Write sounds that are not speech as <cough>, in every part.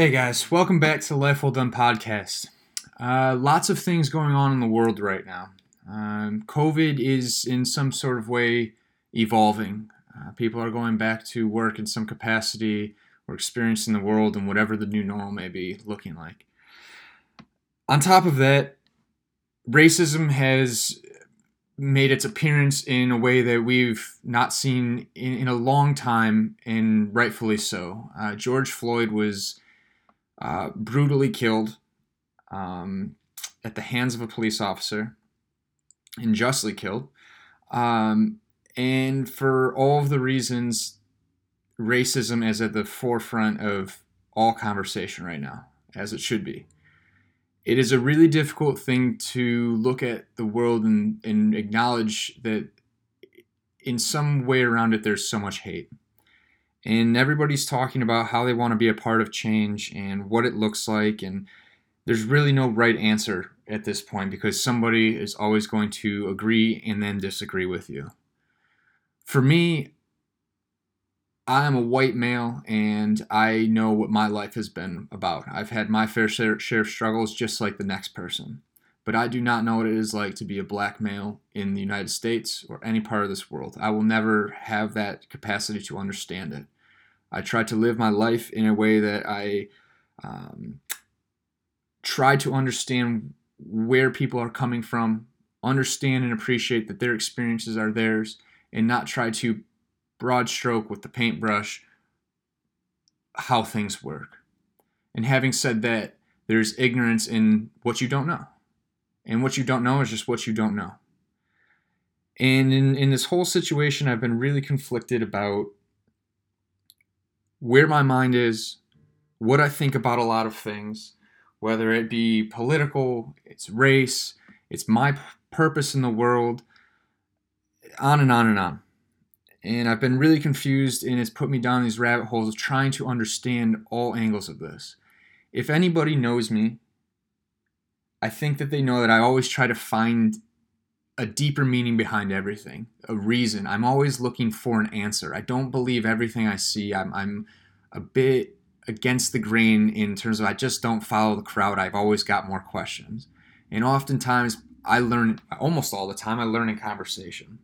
Hey guys, welcome back to Life Well Dunn podcast. Uh, lots of things going on in the world right now. Um, COVID is in some sort of way evolving. Uh, people are going back to work in some capacity or experiencing the world and whatever the new normal may be looking like. On top of that, racism has made its appearance in a way that we've not seen in, in a long time, and rightfully so. Uh, George Floyd was uh, brutally killed um, at the hands of a police officer, unjustly killed. Um, and for all of the reasons, racism is at the forefront of all conversation right now, as it should be. It is a really difficult thing to look at the world and, and acknowledge that in some way around it, there's so much hate and everybody's talking about how they want to be a part of change and what it looks like and there's really no right answer at this point because somebody is always going to agree and then disagree with you. For me i am a white male and i know what my life has been about. I've had my fair share, share of struggles just like the next person but I do not know what it is like to be a black male in the United States or any part of this world. I will never have that capacity to understand it. I try to live my life in a way that I um, try to understand where people are coming from, understand and appreciate that their experiences are theirs, and not try to broad stroke with the paintbrush how things work. And having said that, there's ignorance in what you don't know. And what you don't know is just what you don't know. And in, in this whole situation, I've been really conflicted about where my mind is, what I think about a lot of things, whether it be political, it's race, it's my purpose in the world, on and on and on. And I've been really confused, and it's put me down these rabbit holes of trying to understand all angles of this. If anybody knows me, I think that they know that I always try to find a deeper meaning behind everything, a reason. I'm always looking for an answer. I don't believe everything I see. I'm, I'm a bit against the grain in terms of I just don't follow the crowd. I've always got more questions. And oftentimes I learn, almost all the time, I learn in conversation.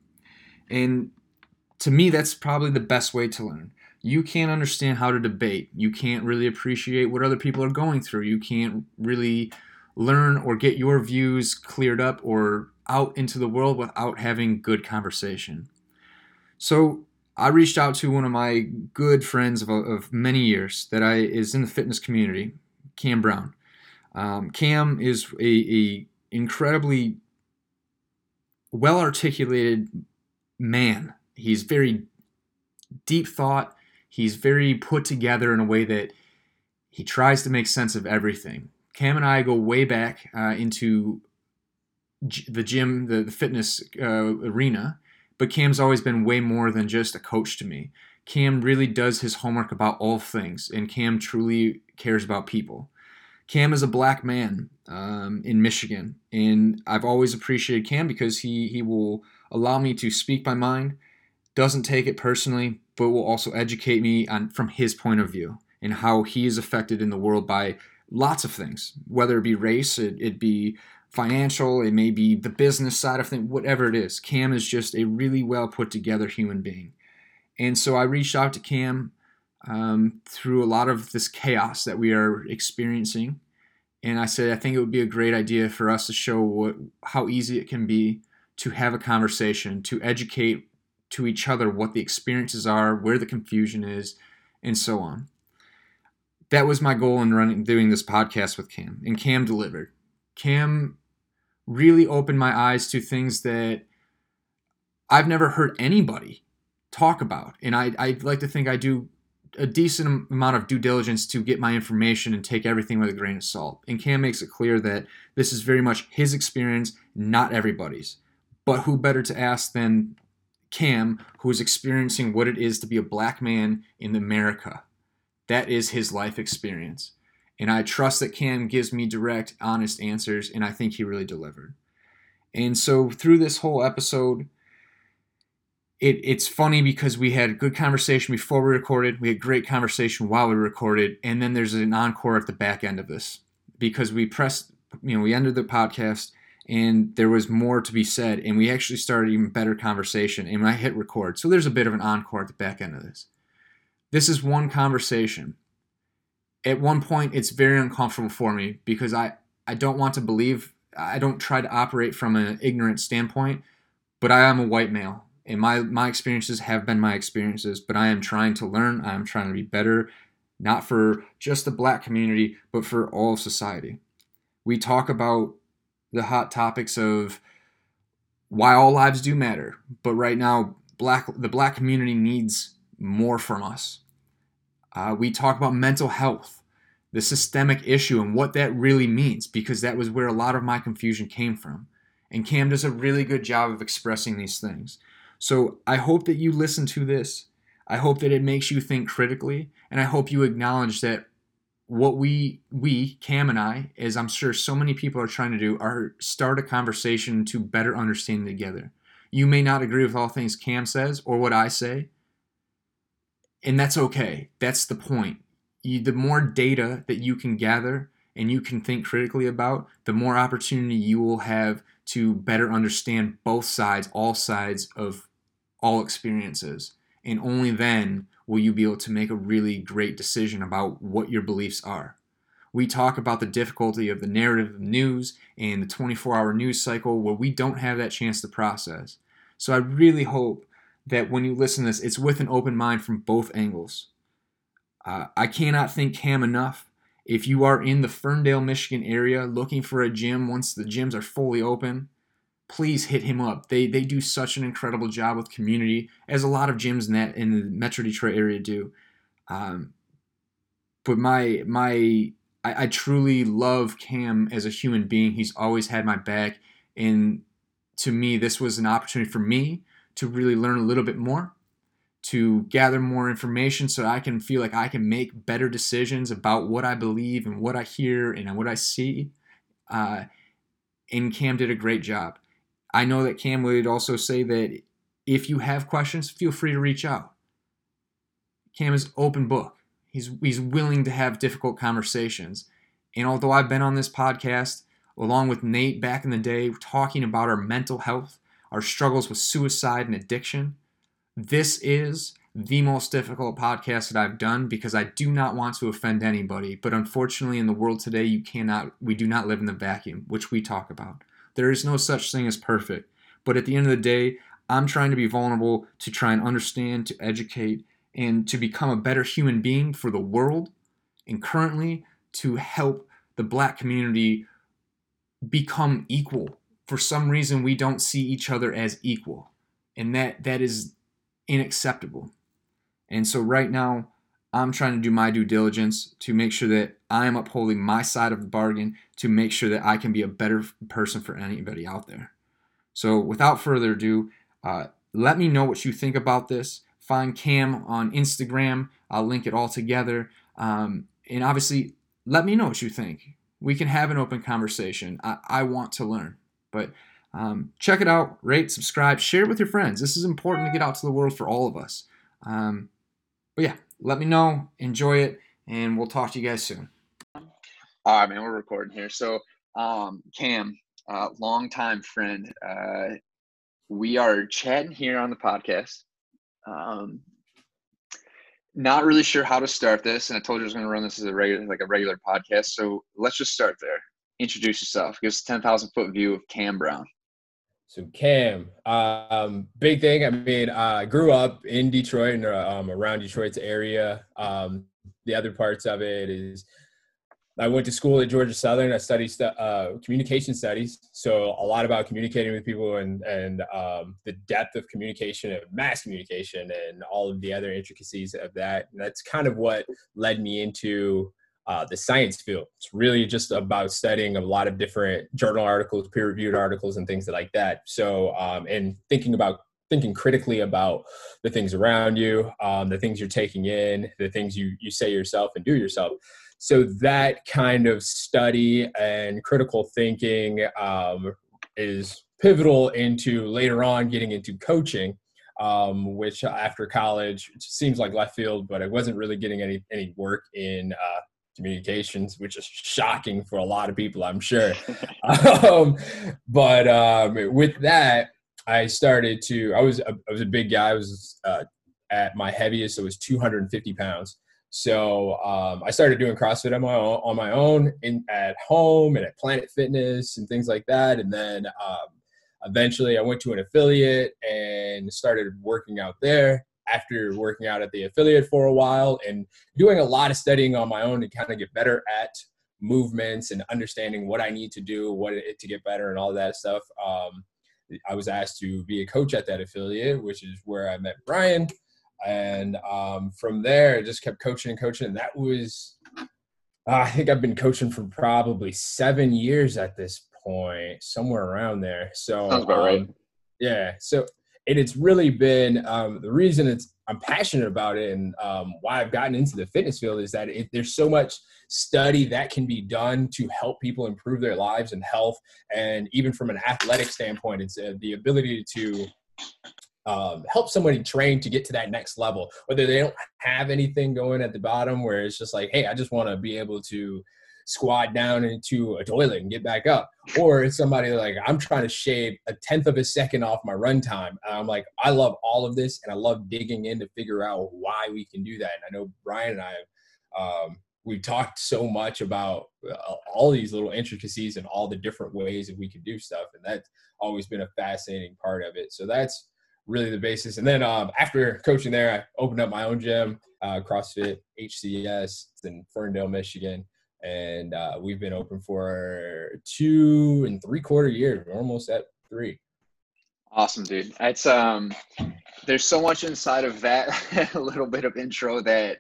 And to me, that's probably the best way to learn. You can't understand how to debate. You can't really appreciate what other people are going through. You can't really learn or get your views cleared up or out into the world without having good conversation. So I reached out to one of my good friends of, of many years that I is in the fitness community, Cam Brown. Um, Cam is a, a incredibly well articulated man. He's very deep thought. He's very put together in a way that he tries to make sense of everything. Cam and I go way back uh, into g- the gym, the, the fitness uh, arena, but Cam's always been way more than just a coach to me. Cam really does his homework about all things, and Cam truly cares about people. Cam is a black man um, in Michigan, and I've always appreciated Cam because he he will allow me to speak my mind, doesn't take it personally, but will also educate me on from his point of view and how he is affected in the world by lots of things, whether it be race, it, it be financial, it may be the business side of things, whatever it is. Cam is just a really well put together human being. And so I reached out to Cam um, through a lot of this chaos that we are experiencing. And I said, I think it would be a great idea for us to show what, how easy it can be to have a conversation, to educate to each other what the experiences are, where the confusion is, and so on that was my goal in running doing this podcast with Cam, and Cam delivered. Cam really opened my eyes to things that I've never heard anybody talk about, and I I like to think I do a decent amount of due diligence to get my information and take everything with a grain of salt. And Cam makes it clear that this is very much his experience, not everybody's. But who better to ask than Cam, who is experiencing what it is to be a black man in America? That is his life experience. And I trust that Cam gives me direct, honest answers, and I think he really delivered. And so through this whole episode, it, it's funny because we had good conversation before we recorded. We had great conversation while we recorded, and then there's an encore at the back end of this because we pressed, you know, we ended the podcast and there was more to be said, and we actually started even better conversation. And I hit record, so there's a bit of an encore at the back end of this. This is one conversation. At one point, it's very uncomfortable for me because I I don't want to believe. I don't try to operate from an ignorant standpoint, but I am a white male and my my experiences have been my experiences but i am trying to learn i am trying to be better not for just the black community but for all society we talk about the hot topics of why all lives do matter but right now black the black community needs more from us uh, we talk about mental health the systemic issue and what that really means because that was where a lot of my confusion came from and cam does a really good job of expressing these things so I hope that you listen to this. I hope that it makes you think critically, and I hope you acknowledge that what we we Cam and I, as I'm sure so many people are trying to do, are start a conversation to better understand together. You may not agree with all things Cam says or what I say, and that's okay. That's the point. You, the more data that you can gather and you can think critically about, the more opportunity you will have to better understand both sides, all sides of all experiences. And only then will you be able to make a really great decision about what your beliefs are. We talk about the difficulty of the narrative of news and the 24 hour news cycle where we don't have that chance to process. So I really hope that when you listen to this, it's with an open mind from both angles. Uh, I cannot thank Cam enough if you are in the Ferndale, Michigan area looking for a gym once the gyms are fully open, please hit him up. They they do such an incredible job with community, as a lot of gyms in that in the Metro Detroit area do. Um, but my my I, I truly love Cam as a human being. He's always had my back, and to me, this was an opportunity for me to really learn a little bit more to gather more information so I can feel like I can make better decisions about what I believe and what I hear and what I see. Uh, and Cam did a great job. I know that Cam would also say that if you have questions, feel free to reach out. Cam is open book. He's he's willing to have difficult conversations. And although I've been on this podcast along with Nate back in the day talking about our mental health, our struggles with suicide and addiction, this is the most difficult podcast that I've done because I do not want to offend anybody. But unfortunately, in the world today, you cannot, we do not live in the vacuum, which we talk about. There is no such thing as perfect. But at the end of the day, I'm trying to be vulnerable to try and understand, to educate, and to become a better human being for the world. And currently, to help the black community become equal. For some reason, we don't see each other as equal. And that that is unacceptable. And so right now, I'm trying to do my due diligence to make sure that I am upholding my side of the bargain to make sure that I can be a better person for anybody out there. So without further ado, uh, let me know what you think about this. Find Cam on Instagram. I'll link it all together. Um, and obviously, let me know what you think. We can have an open conversation. I, I want to learn. But um, check it out, rate, subscribe, share it with your friends. This is important to get out to the world for all of us. Um, but yeah, let me know, enjoy it, and we'll talk to you guys soon. All right, man, we're recording here. So, um, Cam, uh, longtime friend, uh, we are chatting here on the podcast. Um, not really sure how to start this, and I told you I was going to run this as a regular, like a regular podcast. So let's just start there. Introduce yourself. Give us a ten thousand foot view of Cam Brown. So Cam, um, big thing. I mean, I grew up in Detroit and um, around Detroit's area. Um, the other parts of it is I went to school at Georgia Southern. I studied uh, communication studies, so a lot about communicating with people and and um, the depth of communication and mass communication and all of the other intricacies of that. And that's kind of what led me into uh, the science field. It's really just about studying a lot of different journal articles, peer-reviewed articles, and things like that. So, um, and thinking about thinking critically about the things around you, um, the things you're taking in, the things you you say yourself and do yourself. So that kind of study and critical thinking um, is pivotal into later on getting into coaching um, which after college seems like left field, but I wasn't really getting any any work in uh, communications, which is shocking for a lot of people, I'm sure. <laughs> um, but um, with that, I started to. I was a, I was a big guy. I was uh, at my heaviest. It was 250 pounds. So um, I started doing CrossFit on my own, on my own in, at home and at Planet Fitness and things like that. And then um, eventually I went to an affiliate and started working out there after working out at the affiliate for a while and doing a lot of studying on my own to kind of get better at movements and understanding what I need to do, what it, to get better and all that stuff. Um, I was asked to be a coach at that affiliate, which is where I met Brian and um, from there, I just kept coaching and coaching. And that was, uh, I think I've been coaching for probably seven years at this point, somewhere around there. So sounds about um, right. Yeah. So and it's really been um, the reason it's I'm passionate about it and um, why I've gotten into the fitness field is that it, there's so much study that can be done to help people improve their lives and health, and even from an athletic standpoint, it's uh, the ability to um, help somebody train to get to that next level, whether they don't have anything going at the bottom where it's just like, hey, I just want to be able to squat down into a toilet and get back up. Or it's somebody like, I'm trying to shave a tenth of a second off my run time. And I'm like, I love all of this and I love digging in to figure out why we can do that. And I know Brian and I um, we've talked so much about uh, all these little intricacies and all the different ways that we can do stuff. And that's always been a fascinating part of it. So that's really the basis. And then um, after coaching there, I opened up my own gym, uh, CrossFit HCS in Ferndale, Michigan. And uh, we've been open for two and three quarter years. We're almost at three. Awesome, dude. It's um, there's so much inside of that <laughs> little bit of intro that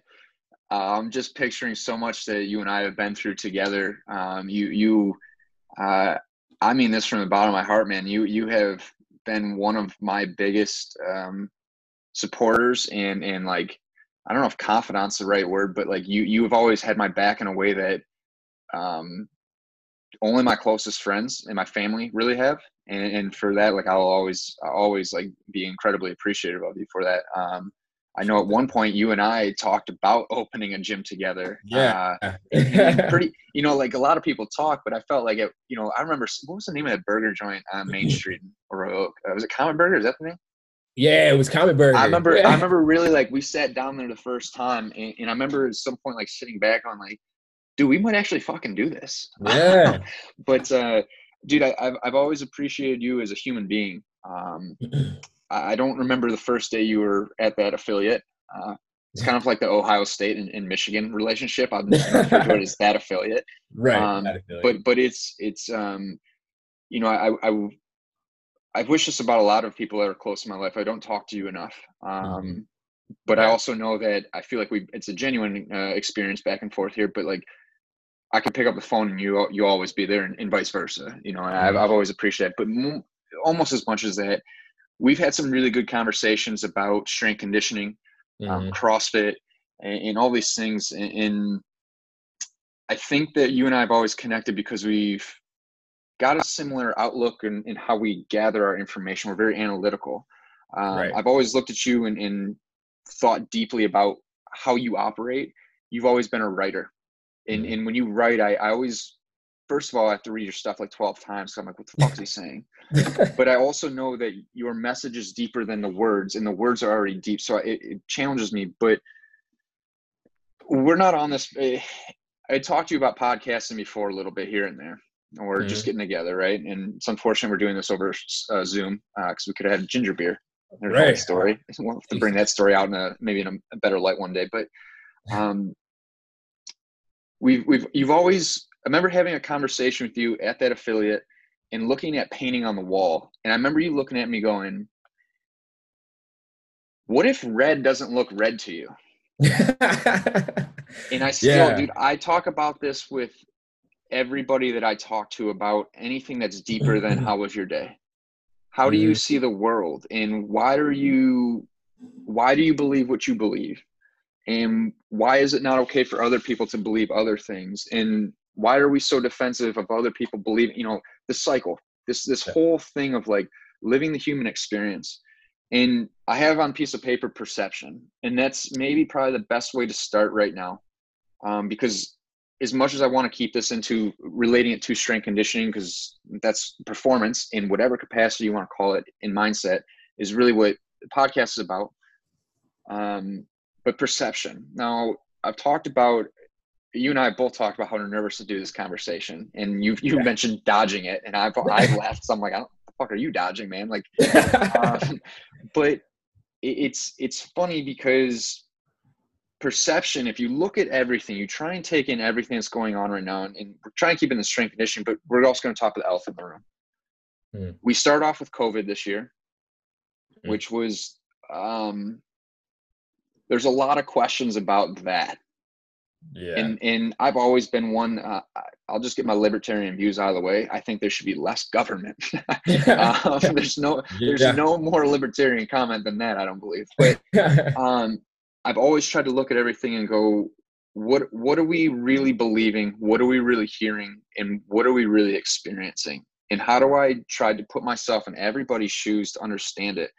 uh, I'm just picturing so much that you and I have been through together. Um, you you, uh, I mean this from the bottom of my heart, man. You you have been one of my biggest um, supporters and and like I don't know if confidant's the right word, but like you you have always had my back in a way that um, only my closest friends and my family really have, and and for that like I'll always I'll always like be incredibly appreciative of you for that. Um, I know at one point you and I talked about opening a gym together. Yeah. Uh, <laughs> and, and pretty, you know, like a lot of people talk, but I felt like it, you know, I remember what was the name of that burger joint on Main <laughs> Street or uh, was it Comet Burger? Is that the name? Yeah, it was Comet Burger. I remember, yeah. I remember really like we sat down there the first time and, and I remember at some point like sitting back on like, dude, we might actually fucking do this. Yeah. <laughs> but, uh, dude, I, have I've always appreciated you as a human being. Um, <clears throat> I don't remember the first day you were at that affiliate. Uh, it's kind of like the Ohio State and, and Michigan relationship. I'm refer to it as that affiliate. <laughs> Right. Um, that affiliate. But but it's it's um, you know I I I wish this about a lot of people that are close to my life. I don't talk to you enough. Um, mm-hmm. But I also know that I feel like we it's a genuine uh, experience back and forth here. But like I can pick up the phone and you you always be there and, and vice versa. You know, mm-hmm. I've I've always appreciated. But almost as much as that, we've had some really good conversations about strength conditioning um, mm-hmm. um, CrossFit, and, and, all these things. And, and I think that you and I have always connected because we've got a similar outlook in, in how we gather our information. We're very analytical. Um, right. I've always looked at you and, and, thought deeply about how you operate. You've always been a writer. And, mm-hmm. and when you write, I, I always first of all, I have to read your stuff like 12 times. So I'm like, what the fuck is he saying? <laughs> but I also know that your message is deeper than the words, and the words are already deep. So it, it challenges me. But we're not on this. Eh, I talked to you about podcasting before a little bit here and there. We're mm-hmm. just getting together, right? And it's unfortunate we're doing this over uh, Zoom because uh, we could have had ginger beer. There's right. story. <laughs> We'll have to bring that story out in a maybe in a, a better light one day. But <laughs> um, we've we've you've always I remember having a conversation with you at that affiliate and looking at painting on the wall. And I remember you looking at me going, What if red doesn't look red to you? <laughs> and I still, yeah. dude, I talk about this with everybody that I talk to about anything that's deeper than how was your day? How do you mm-hmm. see the world? And why are you why do you believe what you believe? And why is it not okay for other people to believe other things? And why are we so defensive of other people believing you know the cycle this this whole thing of like living the human experience And I have on piece of paper perception, and that's maybe probably the best way to start right now, um, because as much as I want to keep this into relating it to strength conditioning, because that's performance in whatever capacity you want to call it in mindset, is really what the podcast is about. Um, but perception. Now, I've talked about you and I both talked about how nervous to do this conversation, and you you yeah. mentioned dodging it, and I've <laughs> I've laughed. So I'm like, what the fuck are you dodging, man? Like, <laughs> um, but it's it's funny because perception if you look at everything you try and take in everything that's going on right now and, and we're trying to keep in the strength condition but we're also going to talk about the elephant in the room mm. we start off with covid this year mm. which was um there's a lot of questions about that yeah and and i've always been one uh, i'll just get my libertarian views out of the way i think there should be less government <laughs> um, <laughs> there's no there's yeah. no more libertarian comment than that i don't believe <laughs> but um I've always tried to look at everything and go, what what are we really believing? What are we really hearing? And what are we really experiencing? And how do I try to put myself in everybody's shoes to understand it?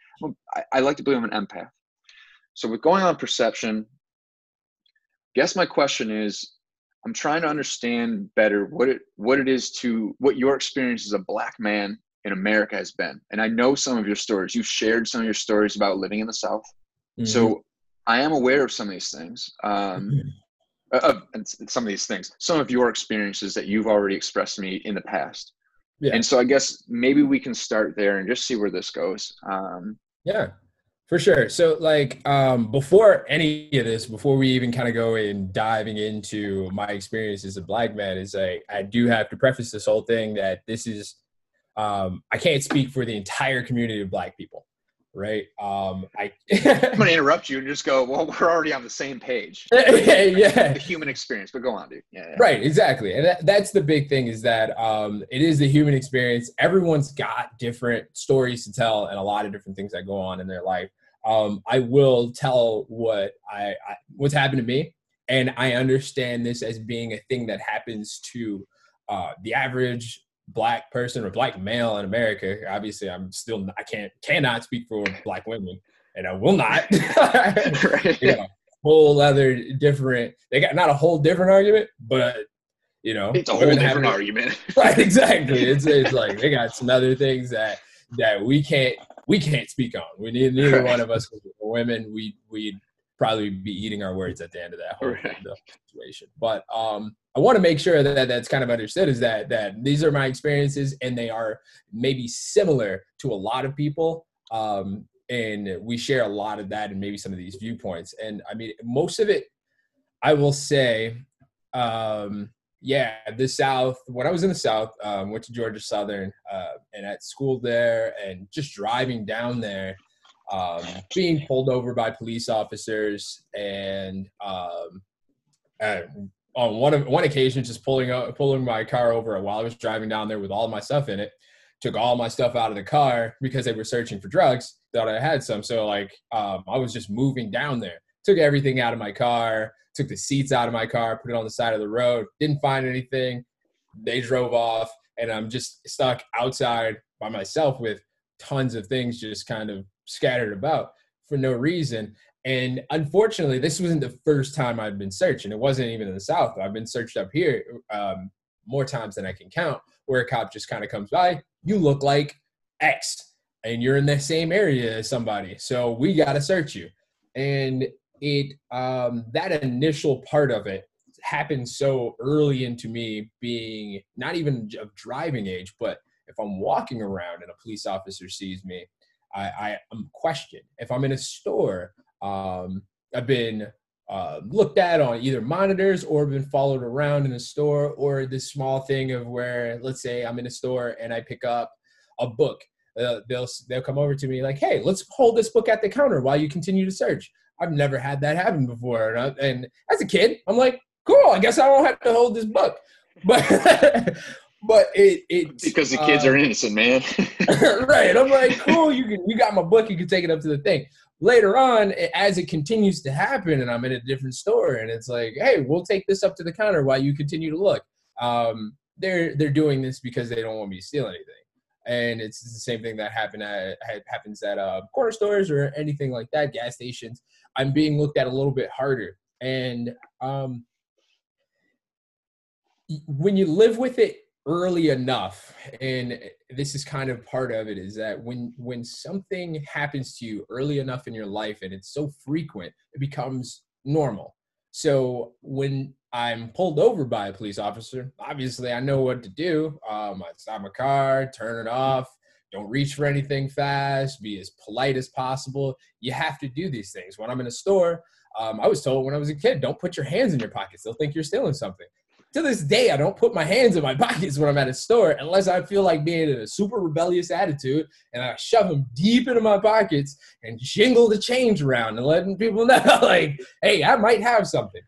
I, I like to believe I'm an empath. So with going on perception, guess my question is I'm trying to understand better what it what it is to what your experience as a black man in America has been. And I know some of your stories. You've shared some of your stories about living in the South. Mm-hmm. So I am aware of some of these things, um, mm-hmm. of some of these things, some of your experiences that you've already expressed to me in the past. Yeah. And so I guess maybe we can start there and just see where this goes. Um, yeah, for sure. So like um, before any of this, before we even kind of go in diving into my experience as a black man, is I, I do have to preface this whole thing that this is um, I can't speak for the entire community of black people right? Um, I I'm gonna <laughs> interrupt you and just go. Well, we're already on the same page. <laughs> yeah, the human experience. But go on, dude. Yeah, yeah. Right, exactly, and that, that's the big thing is that um, it is the human experience. Everyone's got different stories to tell and a lot of different things that go on in their life. Um, I will tell what I, I what's happened to me, and I understand this as being a thing that happens to uh, the average black person or black male in America. Obviously, I'm still I can't cannot speak for black women, and I will not. <laughs> right. you know, whole other different. They got not a whole different argument, but you know, it's a whole different argument. <laughs> right? Exactly. It's it's like they got some other things that that we can't we can't speak on. We need neither right. one of us women. We we'd probably be eating our words at the end of that whole right. situation. But um, I want to make sure that that's kind of understood is that that these are my experiences and they are maybe similar to a lot of people. Um, and we share a lot of that and maybe some of these viewpoints. And I mean, most of it, I will say, um, yeah, the South. When I was in the South, um, went to Georgia Southern, uh, and at school there, and just driving down there, um, being pulled over by police officers and um, on one of one occasion just pulling up, pulling my car over while I was driving down there with all my stuff in it. Took all my stuff out of the car because they were searching for drugs. Thought I had some, so like um, I was just moving down there. Took everything out of my car. Took the seats out of my car. Put it on the side of the road. Didn't find anything. They drove off, and I'm just stuck outside by myself with tons of things just kind of scattered about for no reason. And unfortunately, this wasn't the first time I've been searching. It wasn't even in the South. I've been searched up here um, more times than I can count, where a cop just kind of comes by. You look like X, and you're in the same area as somebody, so we got to search you. And it um, that initial part of it happened so early into me being not even of driving age, but if I'm walking around and a police officer sees me, I, I am questioned. If I'm in a store, um, I've been uh, looked at on either monitors or been followed around in the store, or this small thing of where, let's say, I'm in a store and I pick up a book. Uh, they'll they'll come over to me like, "Hey, let's hold this book at the counter while you continue to search." I've never had that happen before, and, I, and as a kid, I'm like, "Cool, I guess I don't have to hold this book." But <laughs> but it it because the kids uh, are innocent, man. <laughs> right. I'm like, cool. You can you got my book. You can take it up to the thing. Later on, as it continues to happen, and I'm in a different store, and it's like, hey, we'll take this up to the counter while you continue to look. Um, they're they're doing this because they don't want me to steal anything, and it's the same thing that happen at happens at uh, corner stores or anything like that, gas stations. I'm being looked at a little bit harder, and um, when you live with it early enough and this is kind of part of it is that when when something happens to you early enough in your life and it's so frequent it becomes normal. So when i'm pulled over by a police officer obviously i know what to do. Um, i stop my car turn it off don't reach for anything fast. Be as polite as possible. You have to do these things. When i'm in a store um, i was told when i was a kid don't put your hands in your pockets. They'll think you're stealing something. To this day, I don't put my hands in my <laughs> pockets when I'm at a store unless I feel like being in a super rebellious attitude and I shove them deep into my pockets and jingle the change around and letting people <laughs> know, like, hey, I might have something.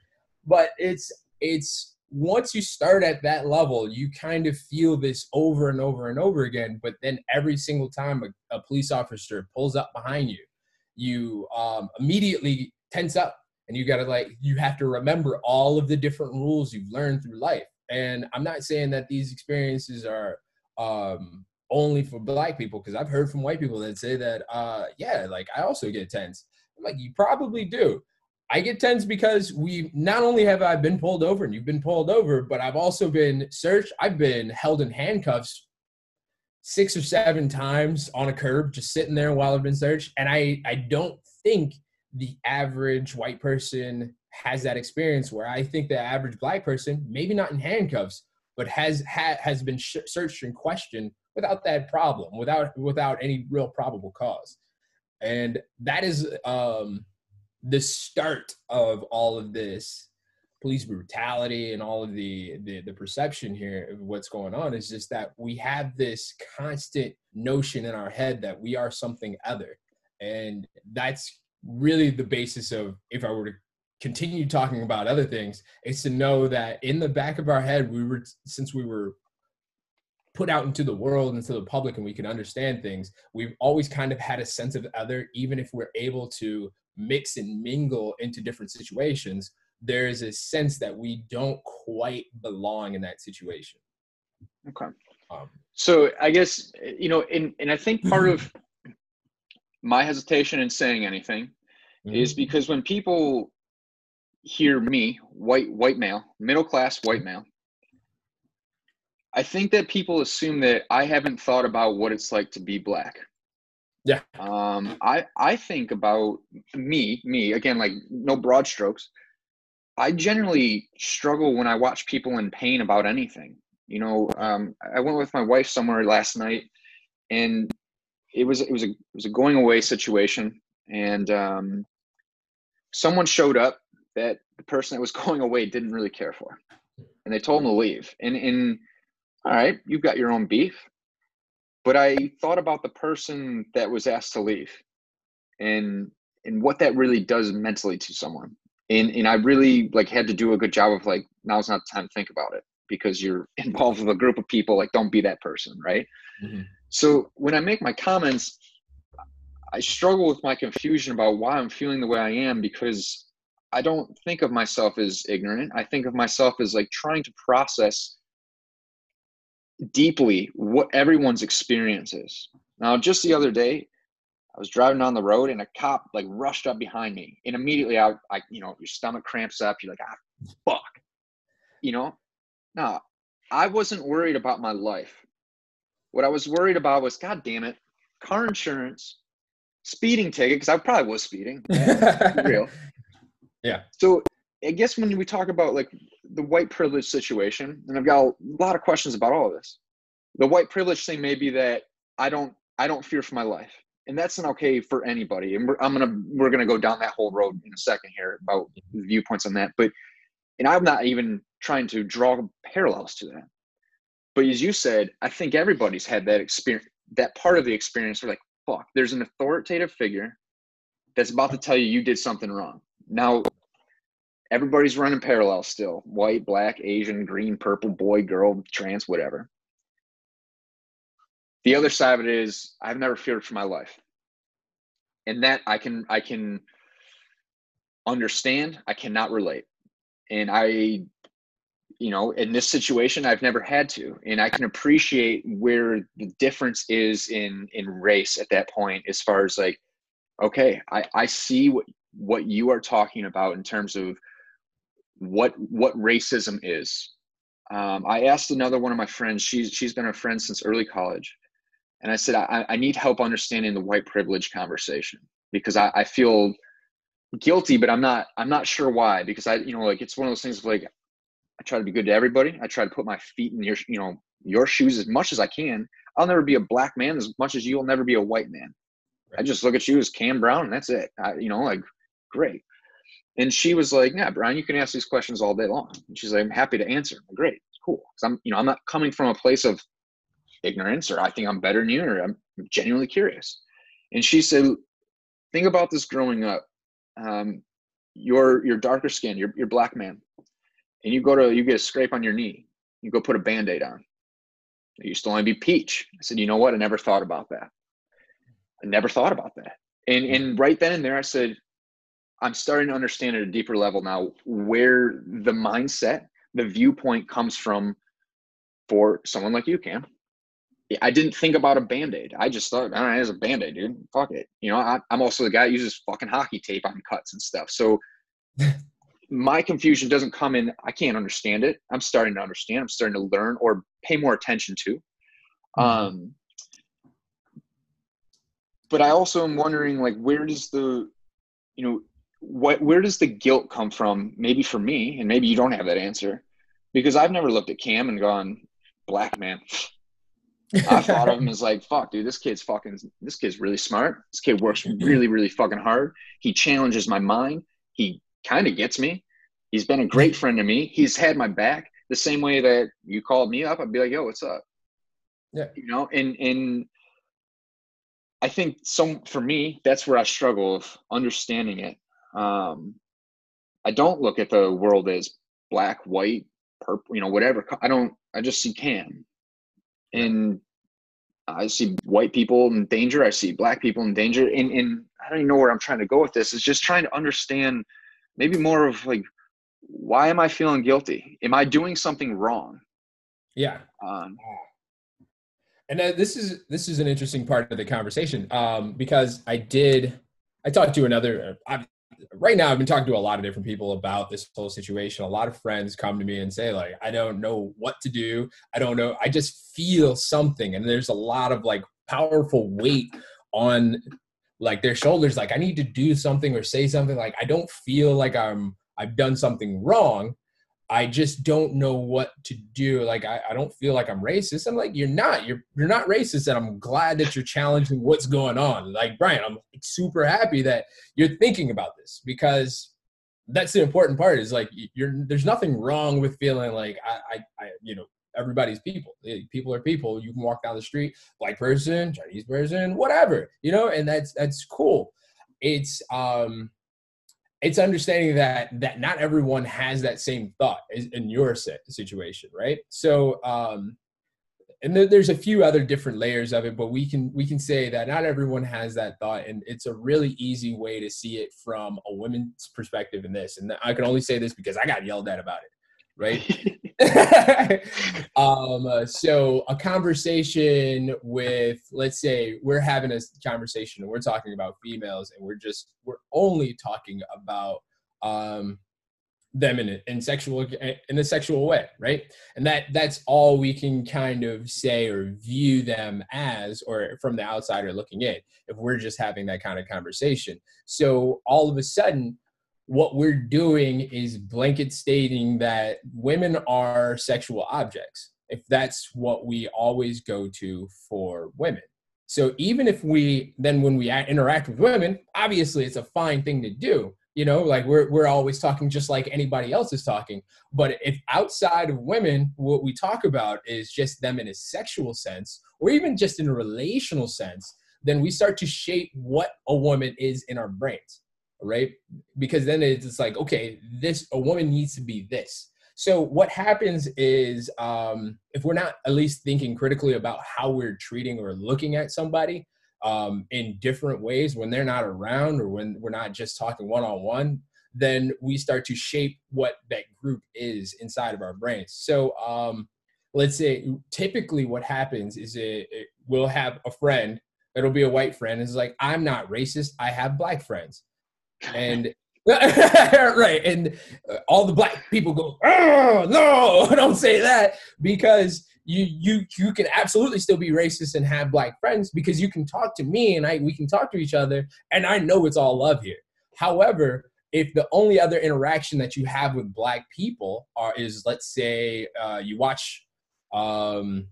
But it's, it's, once you start at that level, you kind of feel this over and over and over again. But then every single time a, a police officer pulls up behind you, you um, immediately tense up and you got to like you have to remember all of the different rules you've learned through life and i'm not saying that these experiences are um only for black people because i've heard from white people that say that uh yeah like i also get tense I'm like you probably do i get tense because we not only have i been pulled over and you've been pulled over but i've also been searched. I've been held in handcuffs six or seven times on a curb just sitting there while i've been searched. And i i don't think the average white person has that experience where I think the average black person, maybe not in handcuffs, but has ha, has been sh- searched and questioned without that problem, without without any real probable cause, and that is um, the start of all of this police brutality and all of the, the the perception here of what's going on is just that we have this constant notion in our head that we are something other. And that's really the basis of if I were to continue talking about other things, is to know that in the back of our head, we were since we were put out into the world into the public and we can understand things we've always kind of had a sense of other even if we're able to mix and mingle into different situations there is a sense that we don't quite belong in that situation okay um, so i guess you know and, and i think part of <laughs> my hesitation in saying anything mm-hmm. is because when people hear me, white white male, middle class white male, I think that people assume that I haven't thought about what it's like to be black. Yeah. Um, I I think about me, me again, like no broad strokes. I generally struggle when I watch people in pain about anything. You know, um, I went with my wife somewhere last night, and it was it was a it was a going away situation, and um, someone showed up that the person that was <laughs> going away didn't really care for, and they told him to leave. And in all right, you've got your own beef, but I thought about the person that was asked to leave, and and what that really does mentally to someone. And and I really like had to do a good job of like now's not the time to think about it because you're <laughs> involved with a group of people. Like don't be that person, right? Mm-hmm. So when I make my comments, I struggle with my confusion about why I'm feeling the way I am because I don't think of myself as ignorant. I think of myself as like trying to process deeply what everyone's experience is. Now, just the other day, I was driving down the road and a cop like rushed up behind me, and immediately I, I you know, your stomach cramps up. You're like, ah, fuck, you know. Now, I wasn't worried about my life. What I was worried about was, God damn it, car insurance, speeding ticket, because I probably was speeding. <laughs> real. Yeah. So I guess when we talk about like the white privilege situation, and I've got a lot of questions about all of this. The white privilege thing may be that I don't I don't fear for my life. And that's not okay for anybody. And we're, I'm gonna we're gonna go down that whole road in a second here about viewpoints on that. But and I'm not even trying to draw parallels to that. But as you said, I think everybody's had that experience, that part of the experience where like, fuck, there's an authoritative figure that's about to tell you you did something wrong. Now, everybody's running parallel still white, black, Asian, green, purple, boy, girl, trans, whatever. The other side of it is I've never feared for my life. And that I can I can understand, I cannot relate. And I you know, in this situation, I've never had to, and I can appreciate where the difference is in in race at that point, as far as like, okay, I I see what what you are talking about in terms of what what racism is. Um, I asked another one of my friends. She's she's been a friend since early college, and I said I, I need help understanding the white privilege conversation because I, I feel guilty, but I'm not I'm not sure why because I you know like it's one of those things of like I try to be good to everybody. I try to put my feet in your you know your shoes as much as I can. I'll never be a black man as much as you'll never be a white man. Right. I just look at you as Cam Brown and that's it. I, you know like great. And she was like, "Yeah, Brian, you can ask these questions all day long." And she's like, "I'm happy to answer." I'm great, cool. Because I'm, you know, I'm not coming from a place of ignorance or I think I'm better than you or I'm genuinely curious. And she said, "Think about this growing up. Um, you're you're darker skin. You're you're black man, and you go to you get a scrape on your knee. You go put a band-aid on. You used to only be peach." I said, "You know what? I never thought about that. I never thought about that." And and right then and there, I said, I'm starting to understand at a deeper level now where the mindset, the viewpoint comes from for someone like you, Cam. I didn't think about a band aid. I just thought, I don't it's a band aid, dude. Fuck it. You know, I, am also the guy that uses fucking hockey tape on cuts and stuff. So <laughs> my confusion doesn't come in, I can't understand it. I'm starting to understand. I'm starting to learn or pay more attention to. Mm-hmm. Um, but I also am wondering, like, where does the, you know, what where does the guilt come from maybe for me and maybe you don't have that answer because i've never looked at cam and gone black man. I thought of him as like fuck dude this kid's fucking this kid's really smart. This kid works mm-hmm. really really fucking hard. He challenges my mind. He kind of gets me. He's been a great friend to me. He's had my back the same way that you called me up. I'd be like yo what's up? Yeah. You know and and i think some for me that's where i struggle with understanding it um, I don't look at the world as black, white, purple, you know, whatever. I don't. I just see Cam, and I see white people in danger. I see black people in danger, and and I don't even know where I'm trying to go with this. It's just trying to understand, maybe more of like, why am I feeling guilty? Am I doing something wrong? Yeah. Um, and uh, this is this is an interesting part of the conversation um, because I did I talked to another uh, right now I've been talking to a lot of different people about this whole situation. A lot of friends come to me and say like, I don't know what to do. I don't know. I just feel something. And there's a lot of like powerful weight on like their shoulders. Like I need to do something or say something. Like I don't feel like I'm, I've done something wrong. I just don't know what to do. Like I, I don't feel like I'm racist. I'm like, you're not. You're you're not racist, and I'm glad that you're challenging what's going on. Like Brian, I'm super happy that you're thinking about this because that's the important part. Is like you're there's nothing wrong with feeling like I, I, I you know everybody's people. People are people. You can walk down the street, black person, Chinese person, whatever, you know, and that's that's cool. It's um it's understanding that that not everyone has that same thought in your situation right? So um and there's a few other different layers of it but we can we can say that not everyone has that thought and it's a really easy way to see it from a woman's perspective in this. And i can only say this because i got yelled at about it right? <laughs> <laughs> Um, uh, so a conversation with let's say we're having a conversation and we're talking about females and we're just we're only talking about um, them in a, in sexual in a sexual way right? And that that's all we can kind of say or view them as or from the outsider looking in if we're just having that kind of conversation. So all of a sudden what we're doing is blanket stating that women are sexual objects if that's what we always go to for women. So even if we then when we interact with women obviously it's a fine thing to do you know like we're, we're always talking just like anybody else is talking. But if outside of women what we talk about is just them in a sexual sense or even just in a relational sense then we start to shape what a woman is in our brains right? Because then it's like, okay, this a woman needs to be this. So what happens is um, if we're not at least thinking critically about how we're treating or looking at somebody um, in different ways when they're not around or when we're not just talking one on one, then we start to shape what that group is inside of our brains. So, um, let's say typically what happens is it, it, we'll have a friend, it'll be a white friend, it's like, I'm not racist, I have black friends. And <laughs> right. And uh, all the black people go, oh, no, <laughs> don't say that because you you you can absolutely still be racist and have black friends because you can talk to me and I we can talk to each other and I know it's all love here. However, if the only other interaction that you have with black people are is let's say uh, you watch um,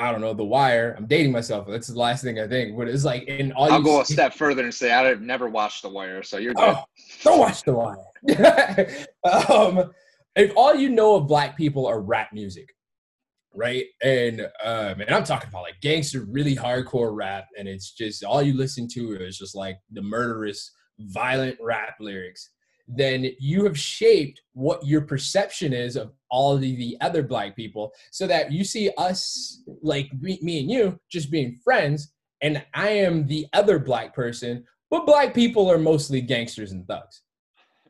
I don't know, The Wire. I'm dating myself. That's the last thing I think. But it's like in all. I'll go see, a step further and say I've never watched The Wire, so you're good. Oh, don't watch The Wire. <laughs> um, if all you know of black people are rap music, right? And um, and I'm talking about like gangster, really hardcore rap, and it's just all you listen to is just like the murderous, violent rap lyrics then you have shaped what your perception is of all the, the other black people so that you see us like me, me and you just being friends and i am the other black person but black people are mostly gangsters and thugs.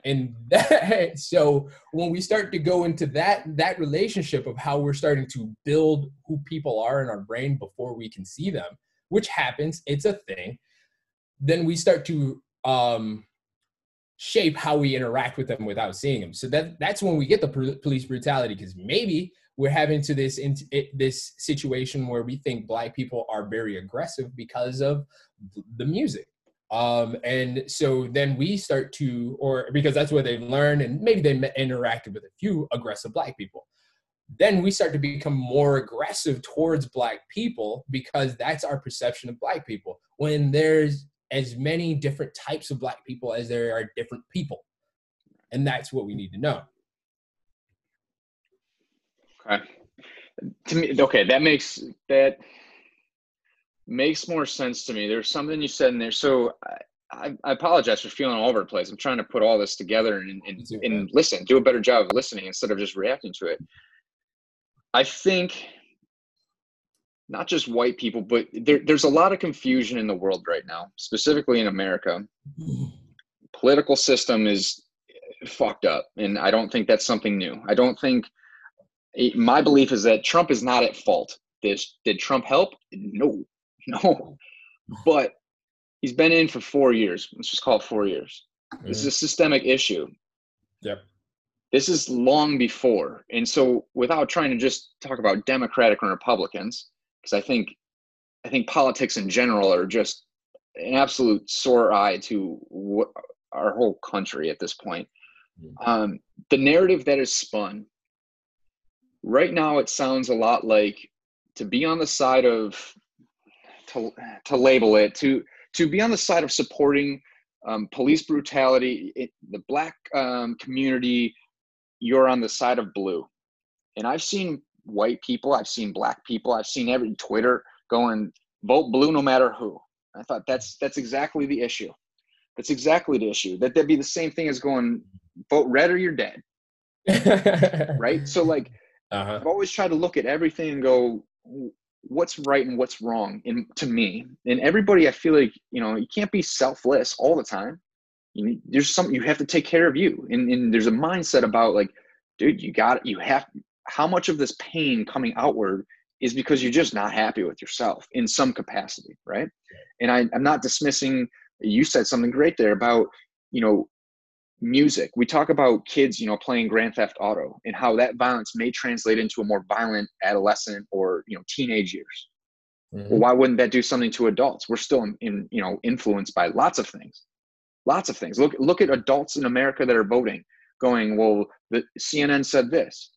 And <laughs> that so when we start to go into that that relationship of how we're starting to build who people are in our brain before we can see them which happens it's a thing then we start to um shape how we interact with them without seeing them. So that that's when we get the police brutality because maybe we're having to this in this situation where we think black people are very aggressive because of the music. Um, and so then we start to, or because that's what they've learned, and maybe they interacted with a few aggressive black people. Then we start to become more aggressive towards black people because that's our perception of black people. When there's as many different types of black people as there are different people. And that's what we need to know. Okay. To me, okay, that makes that makes more sense to me. There's something you said in there. So I, I apologize for feeling all over the place. I'm trying to put all this together and, and, and listen, do a better job of listening instead of just reacting to it. I think not just white people, but there, there's a lot of confusion in the world right now, specifically in America. Political system is fucked up, and I don't think that's something new. I don't think my belief is that Trump is not at fault. Did, did Trump help? No, <laughs> no. But he's been in for four years. Let's just call it four years. Mm-hmm. This is a systemic issue. Yep. This is long before. And so, without trying to just talk about Democratic and Republicans, because I think I think politics in general are just an absolute sore eye to what, our whole country at this point. Mm-hmm. Um, the narrative that is spun right now, it sounds a lot like to be on the side of to to label it to to be on the side of supporting um, police brutality, it, the black um, community. You're on the side of blue, and I've seen white people, I've seen black people, I've seen every Twitter going vote blue no matter who. I thought that's that's exactly the issue. That's exactly the issue. That that'd be the same thing as going vote red or you're dead. <laughs> right? So like uh-huh. I've always tried to look at everything and go what's right and what's wrong in to me. And everybody I feel like, you know, you can't be selfless all the time. You need, there's something you have to take care of you. And, and there's a mindset about like, dude, you got it. You have how much of this pain coming outward is because you're just not happy with yourself in some capacity, right? And I, I'm not dismissing. You said something great there about you know music. We talk about kids, you know, playing Grand Theft Auto and how that violence may translate into a more violent adolescent or you know teenage years. Mm-hmm. Well, why wouldn't that do something to adults? We're still in, in you know influenced by lots of things, lots of things. Look look at adults in America that are voting, going, well, the CNN said this,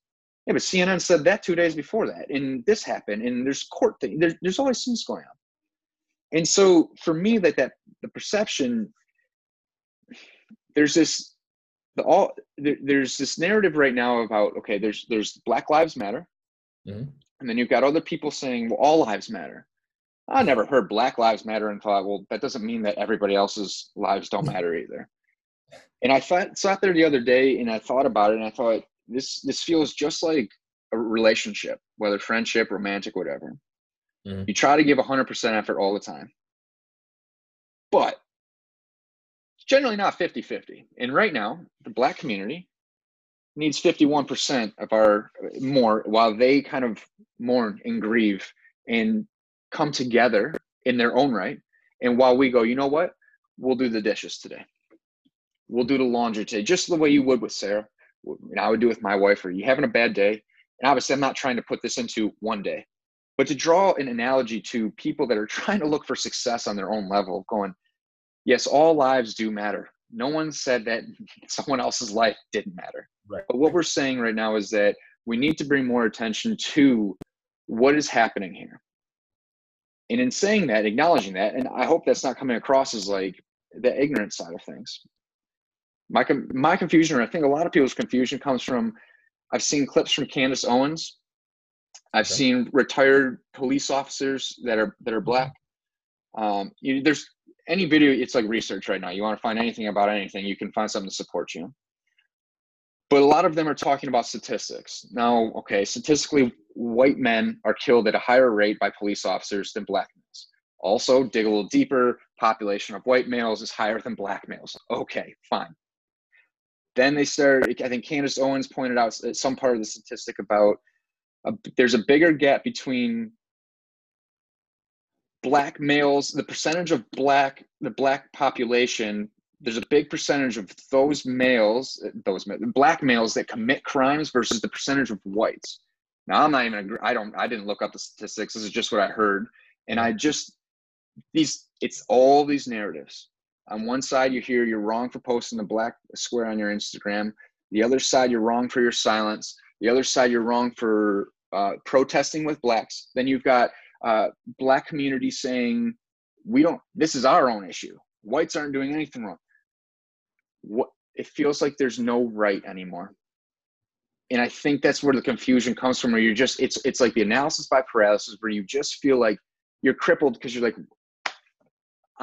yeah, but CNN said that two days before that, and this happened, and there's court thing. There's there's always things going on, and so for me, that that the perception, there's this, the all there, there's this narrative right now about okay, there's there's Black Lives Matter, mm-hmm. and then you've got other people saying well all lives matter. I never heard Black Lives Matter and thought, well, that doesn't mean that everybody else's lives don't matter either. And I thought, sat there the other day and I thought about it and I thought, this this feels just like a relationship, whether friendship, romantic, whatever. Mm-hmm. You try to give 100% effort all the time. But it's generally not 50-50. And right now, the black community needs 51% of our more while they kind of mourn and grieve and come together in their own right. And while we go, you know what? We'll do the dishes today. We'll do the laundry today, just the way you would with Sarah. And I would do with my wife, or you having a bad day. And obviously, I'm not trying to put this into one day, but to draw an analogy to people that are <laughs> trying to look for success on their own level, going, yes, all lives do matter. No one said that <laughs> someone else's life didn't matter. Right. But what we're saying right now is that we need to bring more attention to what is happening here. And in saying that, acknowledging that, and I hope that's not coming across as like the ignorant side of things. My my confusion, or I think a lot of people's confusion, comes from I've seen clips from Candace Owens. I've okay. seen retired police officers that are that are black. Um, you, there's any video. It's like research right now. You want to find anything about anything, you can find something to support you but a lot of them are talking about statistics. Now, okay, statistically, white men are killed at a higher rate by police officers than black males. Also, dig a little deeper, population of white males is higher than black males. Okay, fine. Then they started, I think Candace Owens pointed out some part of the statistic about there's a bigger gap between black males, the percentage of black, the black population there's a big percentage of those males, those black males that commit crimes versus the percentage of whites. Now I'm not even. I don't. I didn't look up the statistics. This is just what I heard, and I just these. It's all these narratives. On one side, you hear you're wrong for posting the black square on your Instagram. The other side, you're wrong for your silence. The other side, you're wrong for uh, protesting with blacks. Then you've got uh, black community saying we don't. This is our own issue. Whites aren't doing anything wrong what it feels like there's no right anymore and i think that's where the confusion comes from where you're just it's it's like the analysis by paralysis where you just feel like you're crippled because you're like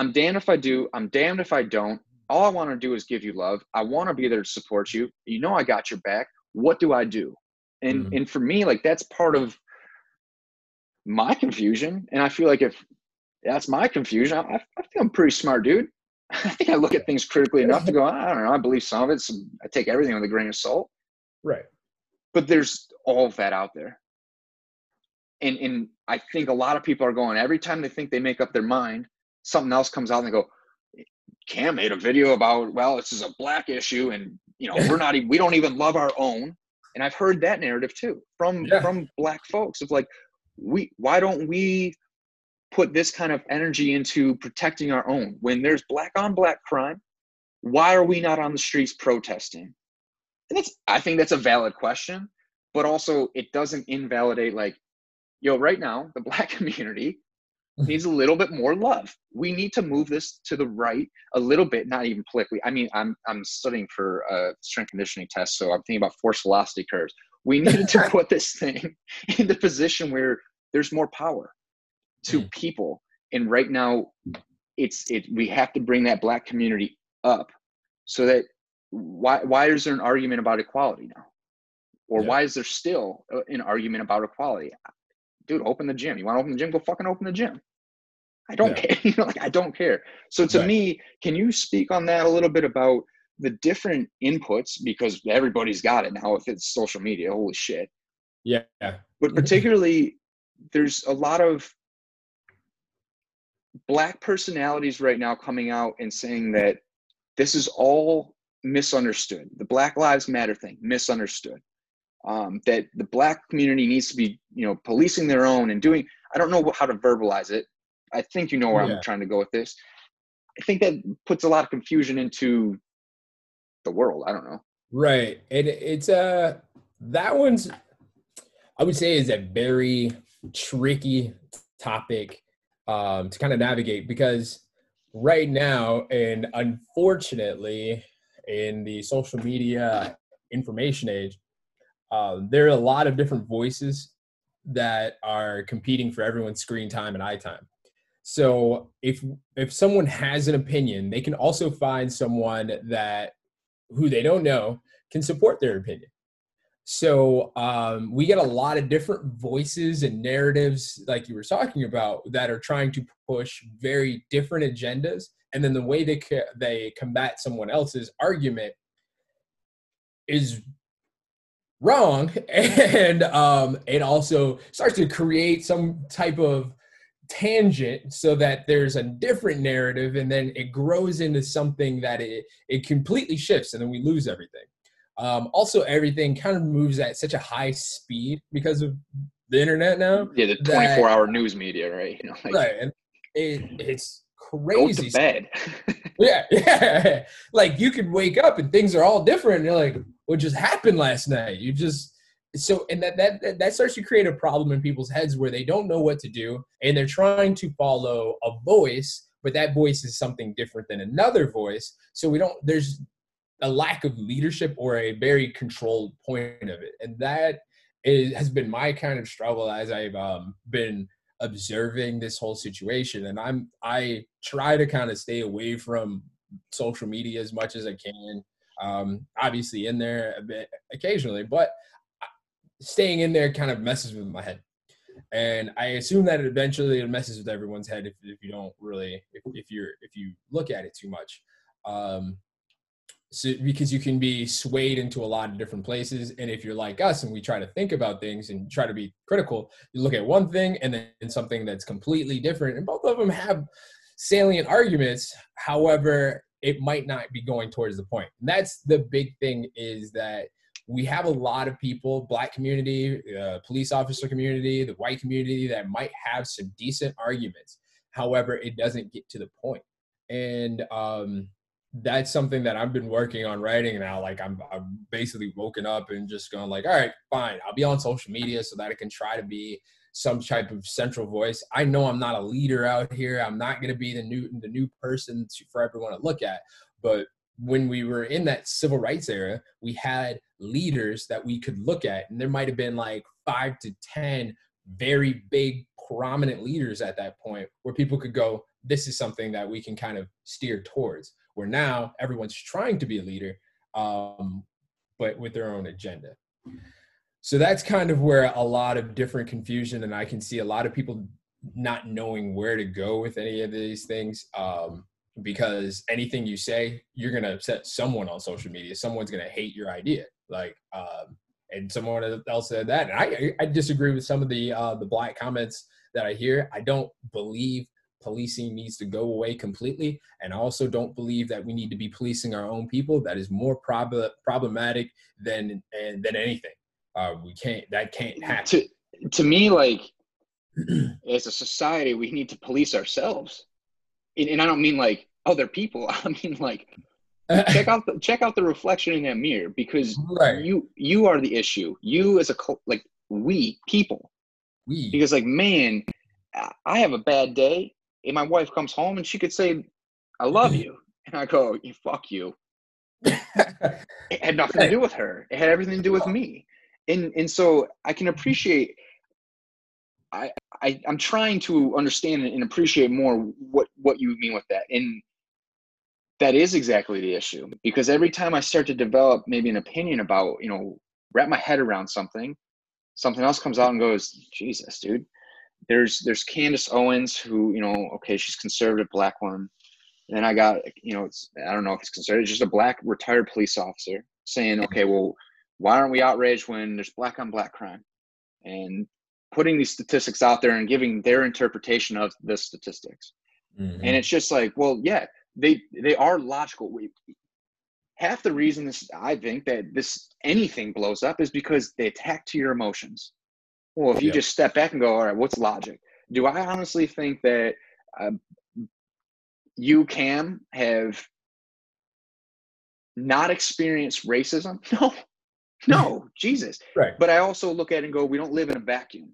i'm damned if i do i'm damned if i don't all i want to do is give you love i want to be there to support you you know i got your back what do i do and mm-hmm. and for me like that's part of my confusion and i feel like if that's my confusion i, I feel i'm pretty smart dude <laughs> I think I look at things critically enough to go, I don't know, I believe some of it. So I take everything with a grain of salt. Right. But there's all of that out there. And and I think a lot of people are going, every time they think they make up their mind, something else comes out and they go, Cam made a video about, well, this is a black issue and you know, we're <laughs> not even we don't even love our own. And I've heard that narrative too from yeah. from black folks of like, we why don't we put this kind of energy into protecting our own when there's black on black crime why are we not on the streets protesting and it's i think that's a valid question but also it doesn't invalidate like yo right now the <laughs> black community needs a little bit more love. We need to move this to the right a little bit not even politically. I mean i'm i'm studying for a strength conditioning test so i'm thinking about force velocity curves. We <laughs> needed to put this thing <laughs> in the position where there's more power to mm. people. And right now it's it we have to bring that black community up so that why why is there an argument about equality now? Or yeah. why is there still an argument about equality dude open the gym. You want to open the gym? Go fucking open the gym. I don't yeah. <laughs> care. You know like i don't care. So to right. me can you speak on that a little bit about the different inputs? Because everybody's got it now if it's social media. Holy shit. Yeah. But particularly there's a lot of black personalities right now coming out and saying that this is all misunderstood. The Black Lives Matter thing, misunderstood. Um, that the black community needs to be, you know, policing their own and doing. I don't know how to verbalize it. I think you know where yeah. I'm trying to go with this. I think that puts a lot of confusion into the world. I don't know. Right. It, it's uh that one's I would say is a very tricky topic um, to kind of navigate because right now, and unfortunately, in the social media information age, uh, there are a lot of different voices that are competing for everyone's screen time and eye time. So if if someone has an opinion, they can also find someone that who they don't know can support their opinion. So um, we get a lot of different voices and narratives, like you were talking about, that are trying to push very different agendas and then the way they ca- they combat someone else's argument is wrong <laughs> and um it also starts to create some type of tangent so that there's a different narrative and then it grows into something that it it completely shifts and then we lose everything um also everything kind of moves at such a high speed because of the internet now Yeah, the that- 24 hour news media, right? <laughs> You know, like, right and it, it's go crazy to bed. <laughs> yeah, yeah. Like you could wake up and things are all different. And you're like, what just happened last night? You just so and that, that that starts to create a problem in people's heads where they don't know what to do and they're trying to follow a voice, but that voice is something different than another voice. So we don't there's a lack of leadership or a very controlled point of it. And that is, has been my kind of struggle as I've um, been observing this whole situation and i'm i try to kind of stay away from social media as much as i can um obviously in there a bit occasionally but staying in there kind of messes with my head. And i assume that eventually it messes with everyone's head if, if you don't really if, if you're if you look at it too much. Um so because you can be swayed into a lot of different places and if you're like us and we try to think about things and try to be critical you look at one thing and then something that's completely different and both of them have salient arguments. However it might not be going towards the point and that's the big thing is that we have a lot of people black community uh, police officer community the white community that might have some decent arguments however it doesn't get to the point and um that's something that I've been working on writing now. Like I'm, I'm basically woken up and just going like, all right, fine. I'll be on social media so that I can try to be some type of central voice. I know I'm not a leader out here. I'm not going to be the new, the new person to, for everyone to look at. But when we were in that civil rights era, we had leaders that we could look at, and there might have been like five to ten very big, prominent leaders at that point where people could go, "This is something that we can kind of steer towards." where now everyone's trying to be a leader, um, but with their own agenda. So that's kind of where a lot of different confusion, and I can see a lot of people not knowing where to go with any of these things. Um, because anything you say, you're gonna upset someone on social media. Someone's gonna hate your idea. Like, um, and someone else said that, and I, I disagree with some of the uh, the black comments that I hear. I don't believe policing needs to go away completely and i also don't believe that we need to be policing our own people that is more prob- problematic than and than anything uh, we can't that can't happen to to me, like <clears throat> as a society, we need to police ourselves, and, and I don't mean like other people. <laughs> I mean like check out the check out the reflection in that mirror because right you you are the issue. You as a like we people we because like man, I- I have a bad day, and my wife comes home and she could say, "I love you," and I go, fuck you." <laughs> It had nothing to do with her. It had everything to do with me. And and so I can mm-hmm. appreciate I, I I'm trying to understand and appreciate more what what you mean with that. And that is exactly the issue. Because every time I start to develop maybe an opinion about, you know, wrap my head around something, something else comes out and goes, Jesus, dude. There's there's Candace Owens who, you know, okay, she's conservative black woman. And then I got, you know, it's I don't know if it's it's just a black retired police officer saying, okay, well, why aren't we outraged when there's black on black crime? And putting these statistics out there and giving their interpretation of the statistics. Mhm. And it's just like, well, yeah, they they are logical. We, half the reason this I think that this anything blows up is because they attack to your emotions. Well, if you Yep. just step back and go, all right, what's logic? Do I honestly think that uh, you, Cam, have not experienced racism? <laughs> No, <laughs> no, Jesus. right But I also look at it and go, we don't live in a vacuum.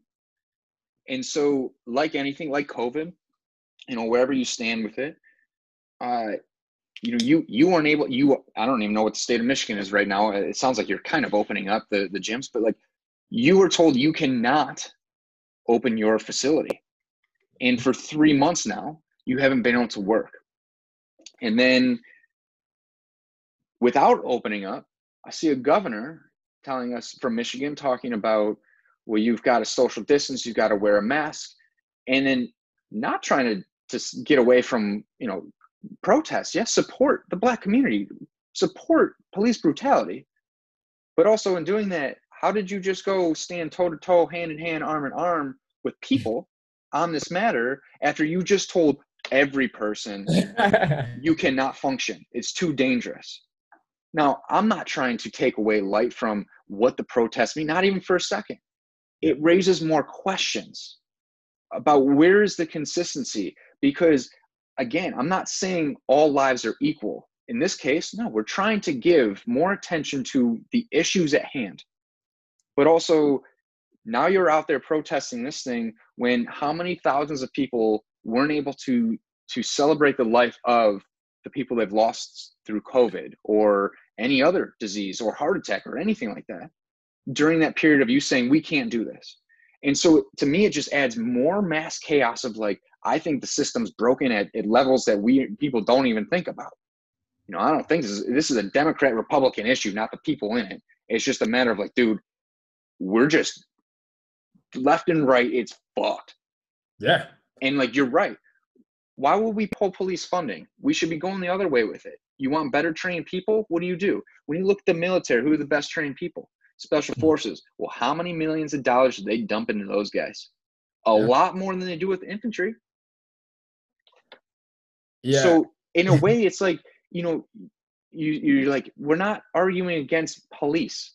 And so, like anything, like COVID, you know, wherever you stand with it, uh, you know, you you weren't able. You, I don't even know what the state of Michigan is right now. It sounds like you're kind of opening up the the gyms, but like you were told you cannot open your facility, and for three months now, you haven't been able to work. And then, without opening up, I see a governor telling us from Michigan talking about, well, you've got to social distance, you've got to wear a mask, and then not trying to to get away from you know protest. Yes, support the black community, support police brutality. But also in doing that, how did you just go stand toe to toe, hand in hand, arm in arm with people on this matter after you just told every person <laughs> you cannot function? It's too dangerous. Now, I'm not trying to take away light from what the protests mean, not even for a second. It raises more questions about where is the consistency? Because again i'm not saying all lives are equal. In this case no we're trying to give more attention to the issues at hand. But also now you're out there protesting this thing when how many thousands of people weren't able to to celebrate the life of the people they've lost through covid or any other disease or heart attack or anything like that during that period of you saying we can't do this and so to me, it just adds more mass chaos of like, I think the system's broken at, at levels that we people don't even think about. You know, I don't think this is this is a Democrat Republican issue, not the people in it. It's just a matter of like, dude, we're just left and right, it's fucked. Yeah. And like you're right. Why would we pull police funding? We should be going the other way with it. You want better trained people? What do you do? When you look at the military, who are the best trained people? special hmm. forces. Well, how many millions of dollars do they dump into those guys? A yeah. lot more than they do with infantry. Yeah. So in a way, it's like you know, you you're like we're not arguing against police.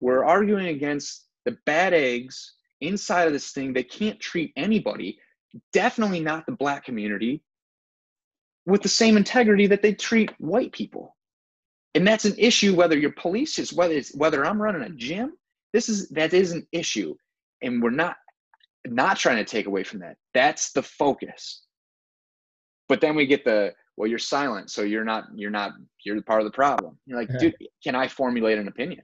We're arguing against the bad eggs inside of this thing that can't treat anybody, definitely not the black community, with the same integrity that they treat white people. And that's an issue whether you're police is whether it's whether i'm running a gym this is that is an issue. And we're not not trying to take away from that. That's the focus. But then we get the well you're silent so you're not you're not you're the part of the problem. You're like yeah. dude can i formulate an opinion?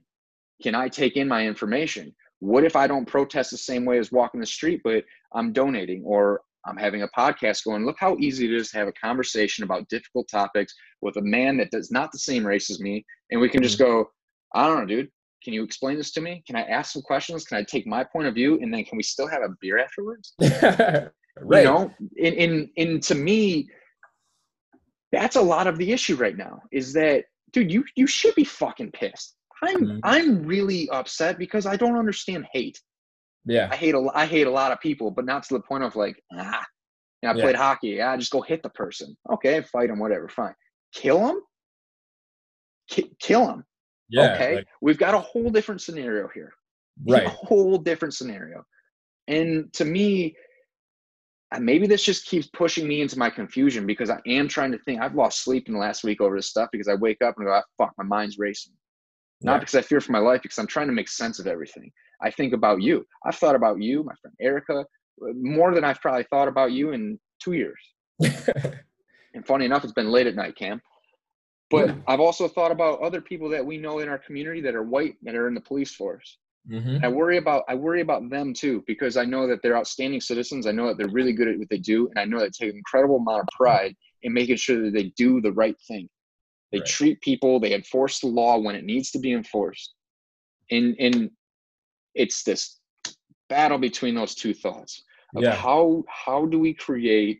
Can i take in my information? What if i don't protest the same way as walking the street but i'm donating or I'm having a podcast going, look how easy it is to have a conversation about difficult topics with a man that does not the same race as me. And we can just mm-hmm. go, I don't know, dude. Can you explain this to me? Can I ask some questions? Can I take my point of view? And then can we still have a beer afterwards? <laughs> right. You know, in, in, in to me, that's a lot of the issue right now is that, dude, you, you should be fucking pissed. I'm, mm-hmm. I'm really upset because I don't understand hate. Yeah. I hate a I hate a lot of people, but not to the point of like, ah, you know, I yeah. played hockey. Yeah, just go hit the person. Okay, fight him, whatever, fine. Kill him? K- kill him. Yeah, okay. Like, We've got a whole different scenario here. Right. A whole different scenario. And to me, maybe this just keeps pushing me into my confusion because I am trying to think. I've lost sleep in the last week over this stuff because I wake up and go, ah, fuck, my mind's racing. Not yeah. because I fear for my life, because I'm trying to make sense of everything. I think about you. I've thought about you, my friend Erica, more than I've probably thought about you in two years. <laughs> and funny enough, it's been late at night, Cam. But yeah. I've also thought about other people that we know in our community that are white that are in the police force. Mm-hmm. I worry about I worry about them too because I know that they're outstanding citizens. I know that they're really good at what they do, and I know that they take an incredible amount of pride in making sure that they do the right thing. They right. treat people, they enforce the law when it needs to be enforced. And and it's this battle between those two thoughts of yeah. how how do we create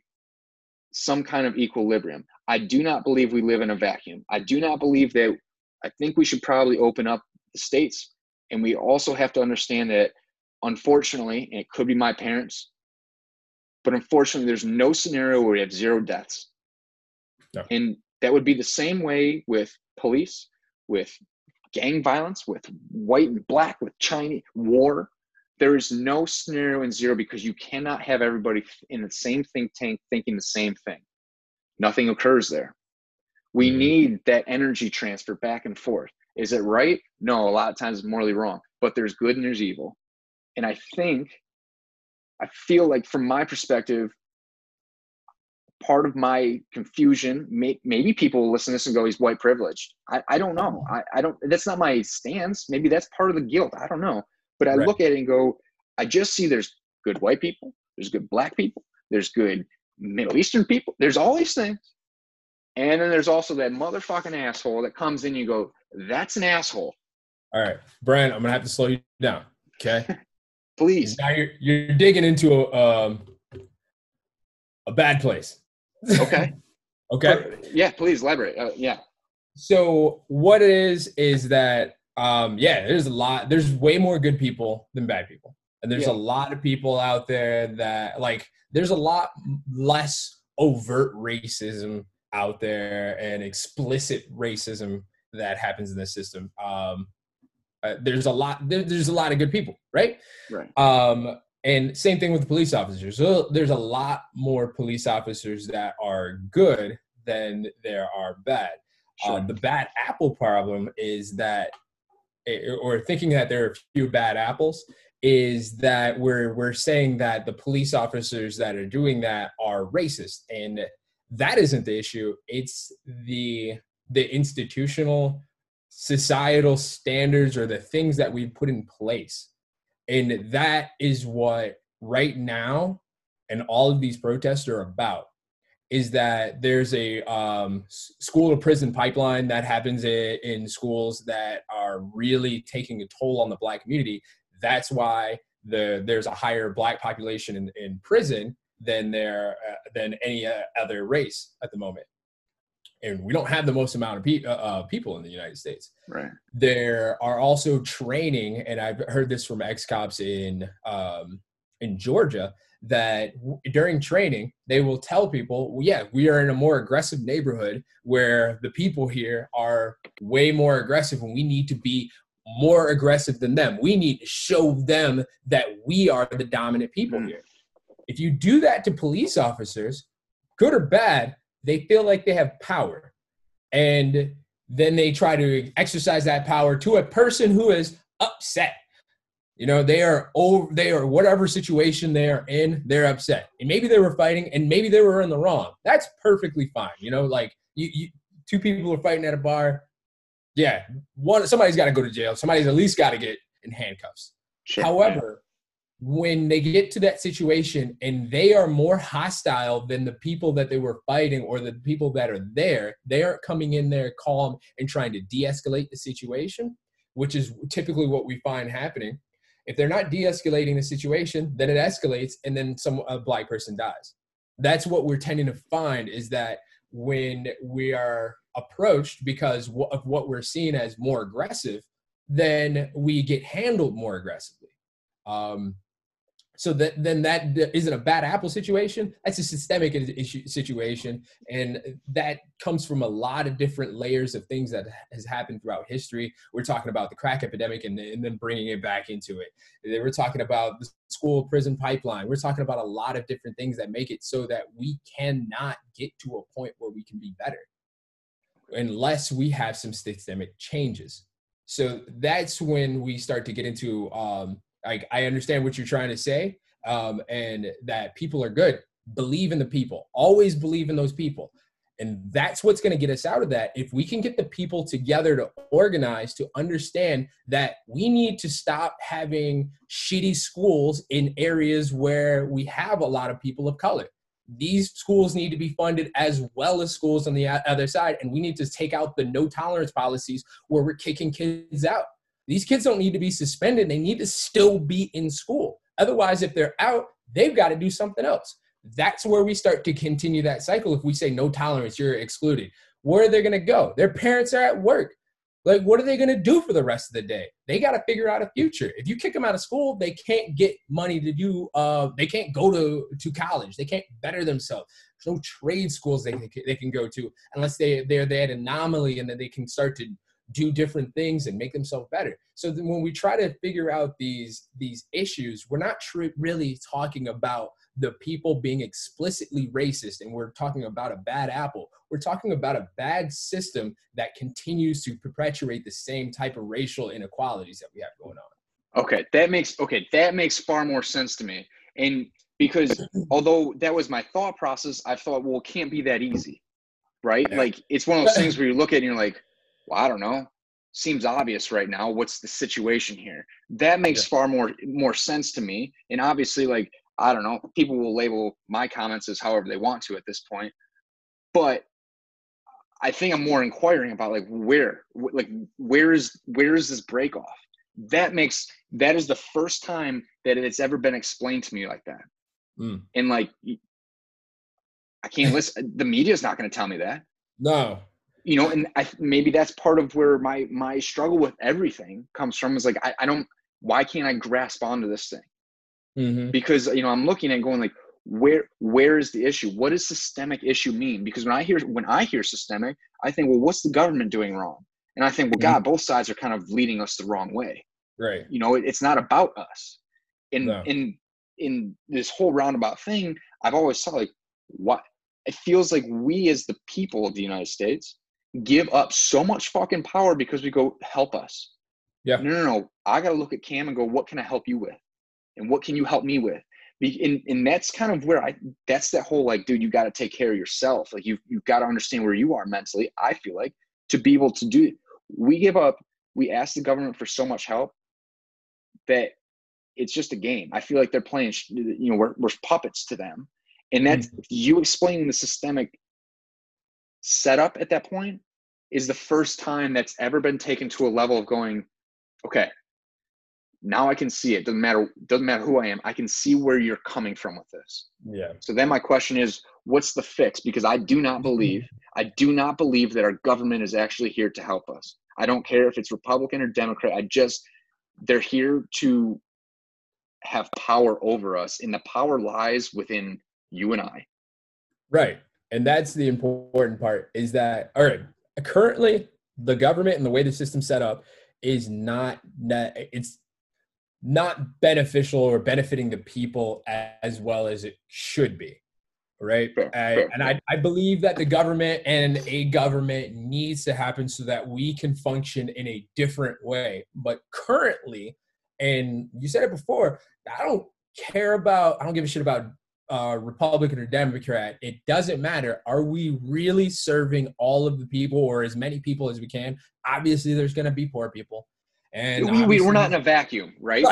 some kind of equilibrium i do not believe we live in a vacuum i do not believe that i think we should probably open up the states and we also have to understand that unfortunately and it could be my parents but unfortunately there's no scenario where we have zero deaths no. and that would be the same way with police with gang violence, with white and black, with Chinese war. There is no scenario in zero because you cannot have everybody in the same think tank thinking the same thing. Nothing occurs there. We mm-hmm. need that energy transfer back and forth. Is it right? No, a lot of times it's morally wrong, but there's good and there's evil. And I think, I feel like from my perspective, part of my confusion may, maybe people will listen to this and go he's white privileged. I, I don't know. I, I don't that's not my stance. Maybe that's part of the guilt. I don't know. But i right. look at it and go i just see there's good white people there's good black people there's good middle eastern people there's all these things. And then there's also that motherfucking asshole that comes in and you go that's an asshole. All right. Brian i'm gonna have to slow you down okay? <laughs> Please. now you're, you're digging into a, um, a bad place Okay. <laughs> Okay. Yeah, please elaborate. Uh, yeah. So what it is is that um, yeah, there's a lot. There's way more good people than bad people, and there's Yeah. a lot of people out there that like. There's a lot less overt racism out there and explicit racism that happens in the system. Um, uh, there's a lot. There, there's a lot of good people, right? Right. Um, and same thing with the police officers. So there's a lot more police officers that are good than there are bad. Sure. Uh, the bad apple problem is that, eh, or thinking that there are a few bad apples, is that we're we're saying that the police officers that are doing that are racist, and that isn't the issue. It's the the institutional, societal standards or the things that we put in place, and that is what right now, and all of these protests are about is that there's a um, school to prison pipeline that happens in, in schools that are really taking a toll on the black community. That's why the there's a higher black population in, in prison than there uh, than any uh, other race at the moment. And we don't have the most amount of pe- uh, uh, people in the United States Right. there are also training, and I've heard this from ex cops in um, in Georgia that w- during training they will tell people, well, yeah, we are in a more aggressive neighborhood where the people here are way more aggressive, and we need to be more aggressive than them. We need to show them that we are the dominant people Mm. here. If you do that to police officers, good or bad, they feel like they have power. And then they try to exercise that power to a person who is upset. You know, they are over they are whatever situation they are in, they're upset. And maybe they were fighting and maybe they were in the wrong. That's perfectly fine. You know, like you, you two people are fighting at a bar. Yeah, one somebody's got to go to jail. Somebody's at least got to get in handcuffs. Sure. However, when they get to that situation and they are more hostile than the people that they were fighting or the people that are there, they aren't coming in there calm and trying to de escalate the situation, which is typically what we find happening. If they're not de escalating the situation, then it escalates and then some a black person dies. That's what we're tending to find is that when we are approached because of what we're seeing as more aggressive, then we get handled more aggressively. Um, so that then that th- isn't a bad apple situation. That's a systemic issue situation, and that comes from a lot of different layers of things that has happened throughout history. We're talking about the crack epidemic, and, and then bringing it back into it. We're talking about the school prison pipeline. We're talking about a lot of different things that make it so that we cannot get to a point where we can be better unless we have some systemic changes. So that's when we start to get into um, like I understand what you're trying to say, um, and that people are good. Believe in the people. Always believe in those people. And that's what's going to get us out of that. If we can get the people together to organize, to understand that we need to stop having shitty schools in areas where we have a lot of people of color. These schools need to be funded as well as schools on the other side. And we need to take out the no tolerance policies where we're kicking kids out. These kids don't need to be suspended. They need to still be in school. Otherwise, if they're out, they've got to do something else. That's where we start to continue that cycle. If we say no tolerance, you're excluded. Where are they going to go? Their parents are at work. Like, what are they going to do for the rest of the day? They got to figure out a future. If you kick them out of school, they can't get money to do. Uh, they can't go to to college. They can't better themselves. There's no trade schools they can, they can go to unless they they're that anomaly and then they can start to do different things and make themselves better. So then when we try to figure out these these issues, we're not tr- really talking about the people being explicitly racist and we're talking about a bad apple. We're talking about a bad system that continues to perpetuate the same type of racial inequalities that we have going on. Okay, that makes okay, that makes far more sense to me. And because <clears throat> although that was my thought process, I thought, well, it can't be that easy. Right? Yeah. Like it's one of those things where you look at it and you're like, well, I don't know. Seems obvious right now. What's the situation here? That makes far more more sense to me. And obviously, like, I don't know, people will label my comments as however they want to at this point. But I think I'm more inquiring about like where, like where is where is this break off? That makes that is the first time that it's ever been explained to me like that. Mm. And like, I can't <laughs> listen. The media is not going to tell me that. No. You know, and I maybe that's part of where my my struggle with everything comes from. Is like I, I don't. Why can't I grasp onto this thing? Mm-hmm. Because you know I'm looking and going like, where where is the issue? What does systemic issue mean? Because when I hear when I hear systemic, I think, well, what's the government doing wrong? And I think, well, Mhm. God, both sides are kind of leading us the wrong way. Right. You know, it, it's not about us. In No. in in this whole roundabout thing, I've always thought like what it feels like we as the people of the United States give up so much fucking power because we go help us. Yeah. No, no, no. I got to look at Cam and go, what can I help you with? And what can you help me with? And, and that's kind of where I, that's that whole like, dude, you got to take care of yourself. Like you've, you've got to understand where you are mentally. I feel like to be able to do, we give up, we ask the government for so much help that it's just a game. I feel like they're playing, you know, we're, we're puppets to them. And that's mm-hmm. you explaining the systemic setup at that point is the first time that's ever been taken to a level of going, okay, now I can see it. Doesn't matter, doesn't matter who I am. I can see where you're coming from with this. Yeah. So then my question is, what's the fix? Because I do not believe, I do not believe that our government is actually here to help us. I don't care if it's Republican or Democrat. I just, they're here to have power over us, and the power lies within you and I. Right. And that's the important part is that, all right, currently the government and the way the system's set up is not, it's not beneficial or benefiting the people as well as it should be. Right. I- and I, I believe that the government and a government needs to happen so that we can function in a different way. But currently, and you said it before, I don't care about, I don't give a shit about uh, Republican or Democrat, it doesn't matter. Are we really serving all of the people or as many people as we can? Obviously, there's going to be poor people, and we, we're not in a vacuum, <laughs> right?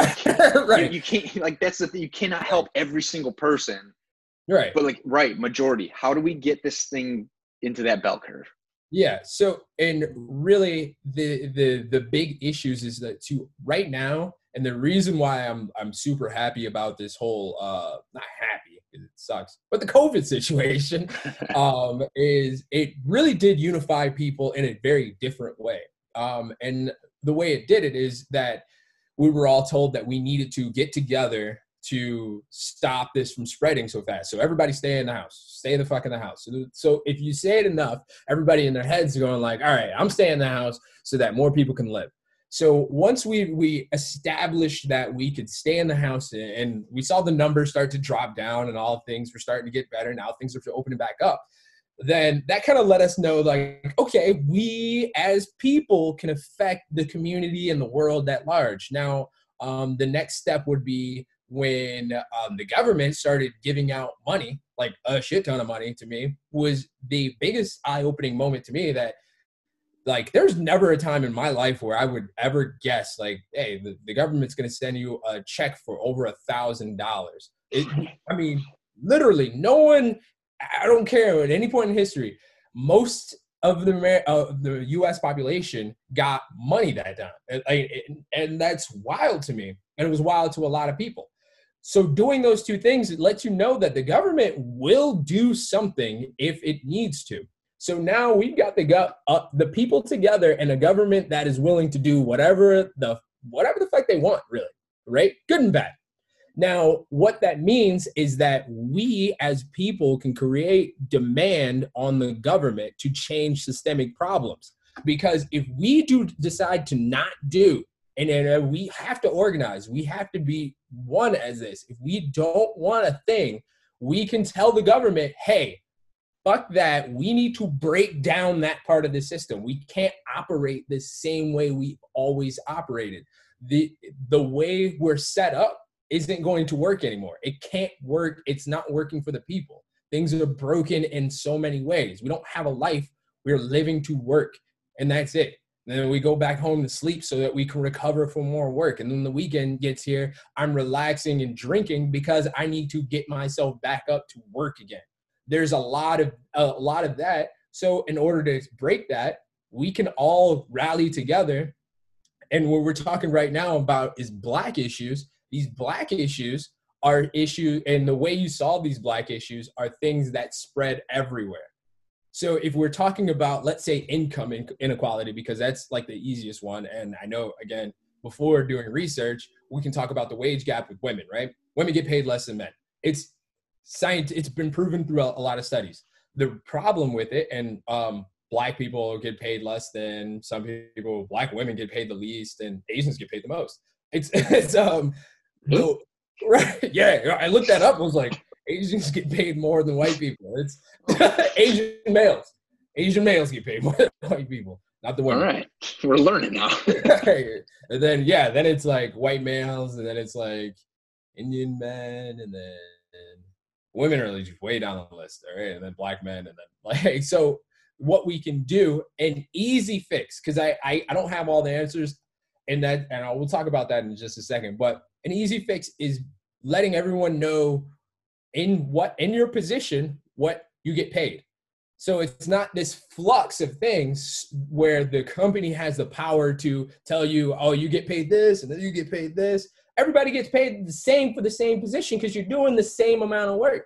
right, You, you can't like that's the thing. You cannot help every single person, right. but like right majority. How do we get this thing into that bell curve? Yeah. So, and really, the the the big issues is that to right now, and the reason why I'm I'm super happy about this whole uh not happy 'cause it sucks, but the COVID <laughs> situation <laughs> um is it really did unify people in a very different way. Um, and the way it did it is that we were all told that we needed to get together to stop this from spreading so fast. So everybody stay in the house, stay the fuck in the house. So, so if you say it enough, everybody in their heads are going like, all right, I'm staying in the house so that more people can live. So once we we established that we could stay in the house and- we saw the numbers start to drop down and all things were starting to get better, now things are opening back up. Then that kind of let us know like, okay, we as people can affect the community and the world at large. Now, um, the next step would be when um, the government started giving out money, like a shit ton of money to me, was the biggest eye-opening moment to me that like there's never a time in my life where I would ever guess like, hey, the, the government's gonna send you a check for over a thousand dollars. I mean, literally, no one. I don't care at any point in history. Most of the uh, the U.S. population got money that time, and- and that's wild to me, and it was wild to a lot of people. So doing those two things, it lets you know that the government will do something if it needs to. So now we've got the go- uh, the people together and a government that is willing to do whatever the whatever the fuck they want, really, right? Good and bad. Now, what that means is that we as people can create demand on the government to change systemic problems. Because if we do decide to not do, and uh, we have to organize, we have to be one as this. If we don't want a thing, we can tell the government, hey, fuck that. We need to break down that part of the system. We can't operate the same way we always operated. The the way we're set up isn't going to work anymore. It can't work. It's not working for the people. Things are broken in so many ways. We don't have a life. We're living to work, and that's it. And then we go back home to sleep so that we can recover for more work. And then the weekend gets here, I'm relaxing and drinking because I need to get myself back up to work again. There's a lot of a lot of that. So in order to break that, we can all rally together. And what we're talking right now about is black issues. These black issues are issues and the way you solve these black issues are things that spread everywhere so if we're talking about let's say income inequality because that's like the easiest one and i know again before doing research we can talk about the wage gap with women right women get paid less than men it's science it's been proven through a, lot of studies. The problem with it and um, black people get paid less than some people black women get paid the least and asians get paid the most. It's <laughs> it's um no, right yeah i looked that up i was like asians get paid more than white people. It's <laughs> asian males. Asian males get paid more than white people not the women. All right we're learning now. <laughs> And then yeah then it's like white males and then it's like indian men and then women are just way down the list all right and then black men and then <laughs> like so what we can do an easy fix because I, I i don't have all the answers and that and I will talk about that in just a second. But an easy fix is letting everyone know in what in your position what you get paid. So it's not this flux of things where the company has the power to tell you, oh, you get paid this and then you get paid this. Everybody gets paid the same for the same position because you're doing the same amount of work.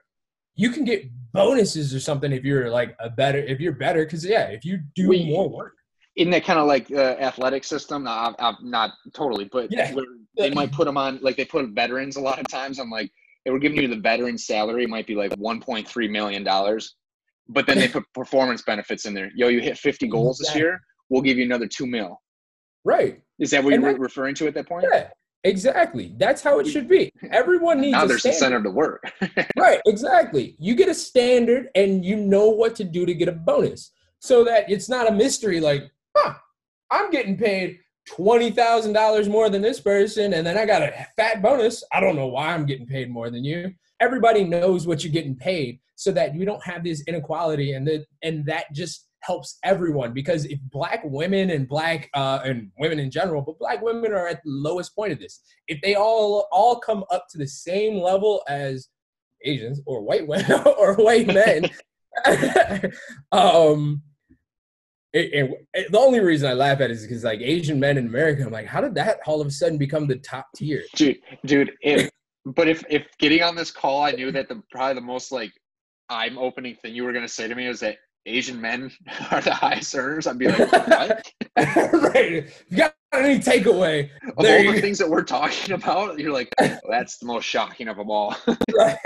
You can get bonuses or something if you're like a better if you're better because yeah, if you do we, more work in that kind of like uh, athletic system, I'm not totally, but yeah. they might put them on like they put veterans a lot of times. I'm like, they were giving you the veteran salary it might be like 1.3 million dollars, but then they <laughs> put performance benefits in there. Yo, you hit 50 goals exactly. this year, we'll give you another two mil. Right. Is that what and you're that, referring to at that point? Yeah. Exactly. That's how it should be. Everyone needs. Now there's incentive to work. <laughs> right. Exactly. You get a standard, and you know what to do to get a bonus, so that it's not a mystery. Like, huh, I'm getting paid $20,000 more than this person, and then I got a fat bonus. I don't know why I'm getting paid more than you. Everybody knows what you're getting paid so that you don't have this inequality, and, the, and that just helps everyone because if black women and black uh, and women in general but black women are at the lowest point of this if they all all come up to the same level as asians or white <laughs> women or white men <laughs> um it, it, the only reason I laugh at it is because like Asian men in America, I'm like, how did that all of a sudden become the top tier? Dude, dude, if <laughs> but if if getting on this call, I knew that the probably the most like I'm opening thing you were gonna say to me is that Asian men <laughs> are the highest earners. I'd be like, <laughs> what? right. You got any takeaway? Of there all the things that we're talking about, you're like, <laughs> oh, that's the most shocking of them all. right.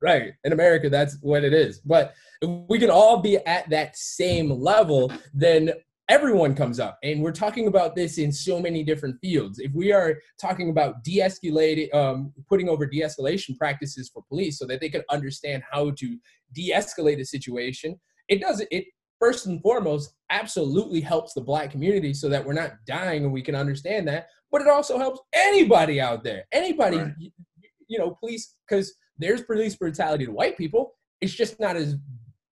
Right. In America, that's what it is. But if we can all be at that same level, then everyone comes up and we're talking about this in so many different fields if we are talking about de-escalating um, putting over de-escalation practices for police so that they can understand how to de-escalate a situation it does it first and foremost absolutely helps the black community so that we're not dying and we can understand that but it also helps anybody out there anybody right. you, you, know police because there's police brutality to white people. It's just not as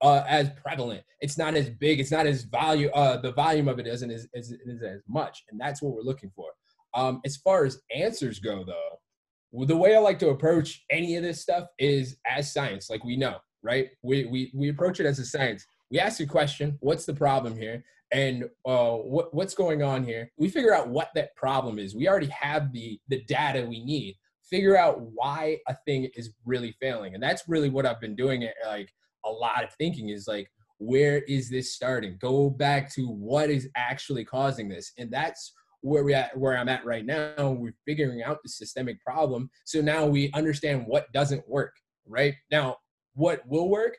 uh, as prevalent. It's not as big it's not as value uh, the volume of it isn't as, as, as, as much and that's what we're looking for. Um, as far as answers go though the way i like to approach any of this stuff is as science like we know right? We, we, we approach it as a science. We ask a question, what's the problem here? And uh, what, what's going on here? We figure out what that problem is. We already have the, the data we need. Figure out why a thing is really failing. And that's really what I've been doing. It like a lot of thinking is like, where is this starting? Go back to what is actually causing this. And that's where we at where I'm at right now. We're figuring out the systemic problem. So now we understand what doesn't work. Right now, what will work?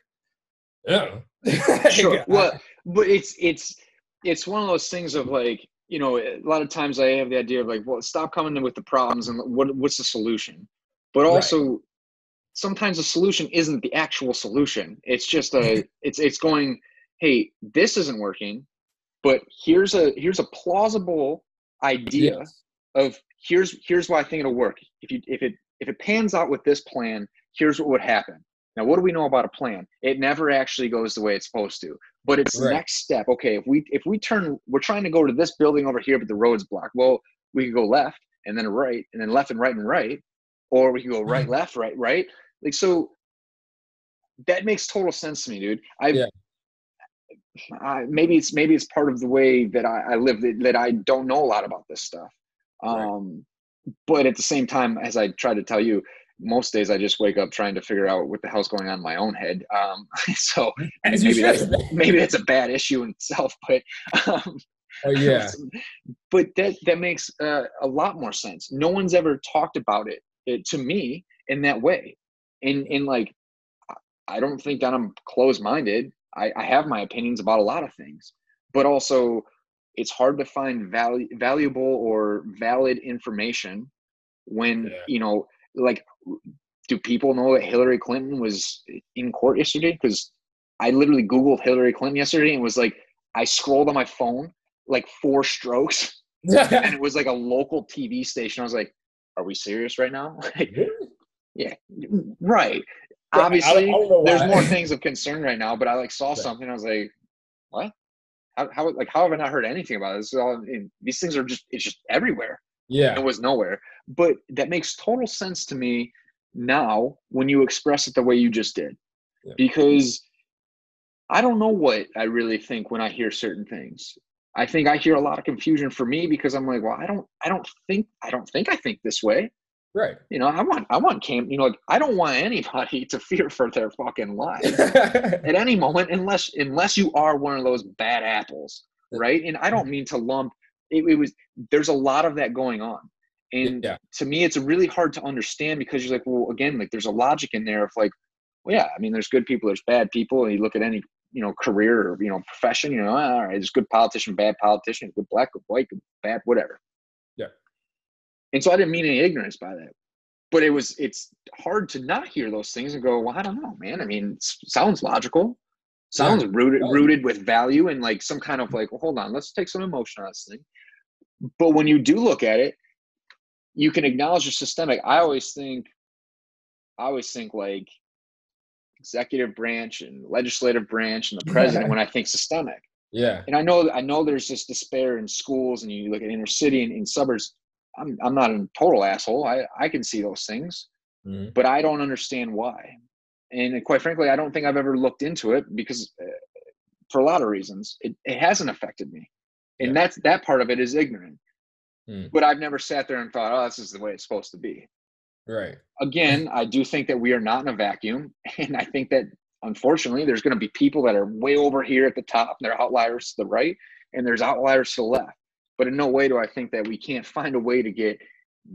Yeah. <laughs> sure. Well, but it's it's it's one of those things of like you know a lot of times I have the idea of like well stop coming in with the problems and what what's the solution, but also right. sometimes the solution isn't the actual solution. It's just a mm-hmm. it's it's going hey this isn't working, but here's a here's a plausible idea yes. of here's here's why I think it'll work. If you if it if it pans out with this plan, here's what would happen. Now, what do we know about a plan? It never actually goes the way it's supposed to. But it's right. next step. Okay, if we if we turn, we're trying to go to this building over here, but the road's blocked. Well, we could go left and then right, and then left and right and right, or we could go right, mm-hmm. left, right, right. Like so, that makes total sense to me, dude. I. Yeah. I, maybe it's maybe it's part of the way that I, I live that, that, I don't know a lot about this stuff. Um, right. But at the same time, as I try to tell you, most days I just wake up trying to figure out what the hell's going on in my own head. Um, <laughs> so maybe that's, maybe that's a bad issue in itself, <laughs> but um, Oh yeah. <laughs> but that that makes uh, a lot more sense. No one's ever talked about it, it to me in that way, and and like I don't think that I'm closed minded. I, I have my opinions about a lot of things, but also it's hard to find value, valuable or valid information when Yeah. you know like do people know that hillary clinton was in court yesterday? Because i literally googled hillary clinton yesterday and was like i scrolled on my phone like four strokes and it was like a local tv station. I was like are we serious right now? <laughs> Like yeah right. Yeah, I- I obviously there's more things of concern right now but i like saw something. I was like what? How, how like how have i not heard anything about this? this is all these things are just it's just everywhere yeah. it was nowhere. But that makes total sense to me now when you express it the way you just did. Yeah. because i don't know what i really think when i hear certain things. I think i hear a lot of confusion for me because i'm like well i don't i don't think i don't think i think this way. Right. you know i want i want cam you know like i don't want anybody <laughs> to fear for their fucking life <laughs> at any moment unless unless you are one of those bad apples right? And i don't mm-hmm. mean to lump it, it was there's a lot of that going on. And Yeah. to me it's really hard to understand because you're like well again like there's a logic in there of like well yeah i mean there's good people there's bad people and you look at any you know career or you know profession you know ah, all right there's good politician bad politician good black good white good bad whatever. Yeah. and so i didn't mean any ignorance by that. But it was it's hard to not hear those things and go well i don't know man. I mean it sounds logical sounds rooted Right. rooted with value and like some kind of like well hold on let's take some emotion on this thing but when you do look at it you can acknowledge the systemic i always think i always think like executive branch and legislative branch and the president when i think systemic Yeah. and I know I know there's this despair in schools, and you look at inner city and in suburbs. I'm I'm not a total asshole. I I can see those things, Mhm. but I don't understand why. And quite frankly, I don't think I've ever looked into it because, uh, for a lot of reasons, it, it hasn't affected me, and Yeah. that's that part of it is ignorant. Mm. But I've never sat there and thought, oh, this is the way it's supposed to be Right. again, I do think that we are not in a vacuum. <laughs> And I think that unfortunately, there's going to be people that are way over here at the top, and they're outliers to the right, and there's outliers to the left. But in no way do I think that we can't find a way to get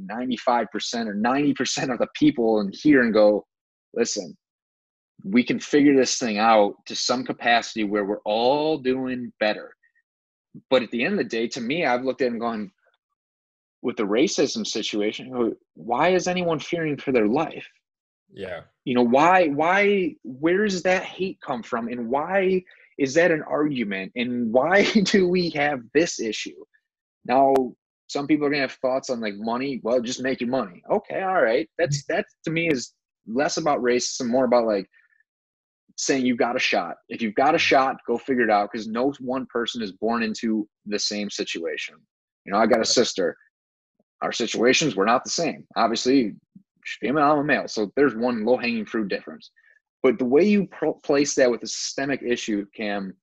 95% or 90% of the people in here and go, listen, we can figure this thing out to some capacity where we're all doing better. But at the end of the day, to me, I've looked at it and gone, with the racism situation, why is anyone fearing for their life? Yeah. You know, why, why, where does that hate come from? And why is that an argument? And why <laughs> do we have this issue? Now, some people are gonna have thoughts on like money. Well, just make your money. Okay, all right. That's that to me is less about racism, more about like saying you've got a shot. If you've got a shot, go figure it out because no one person is born into the same situation. You know, I got a sister. Our situations were not the same. Obviously, she's female, I'm a male. So there's one low hanging fruit difference. But the way you pro- place that with a systemic issue, Cam,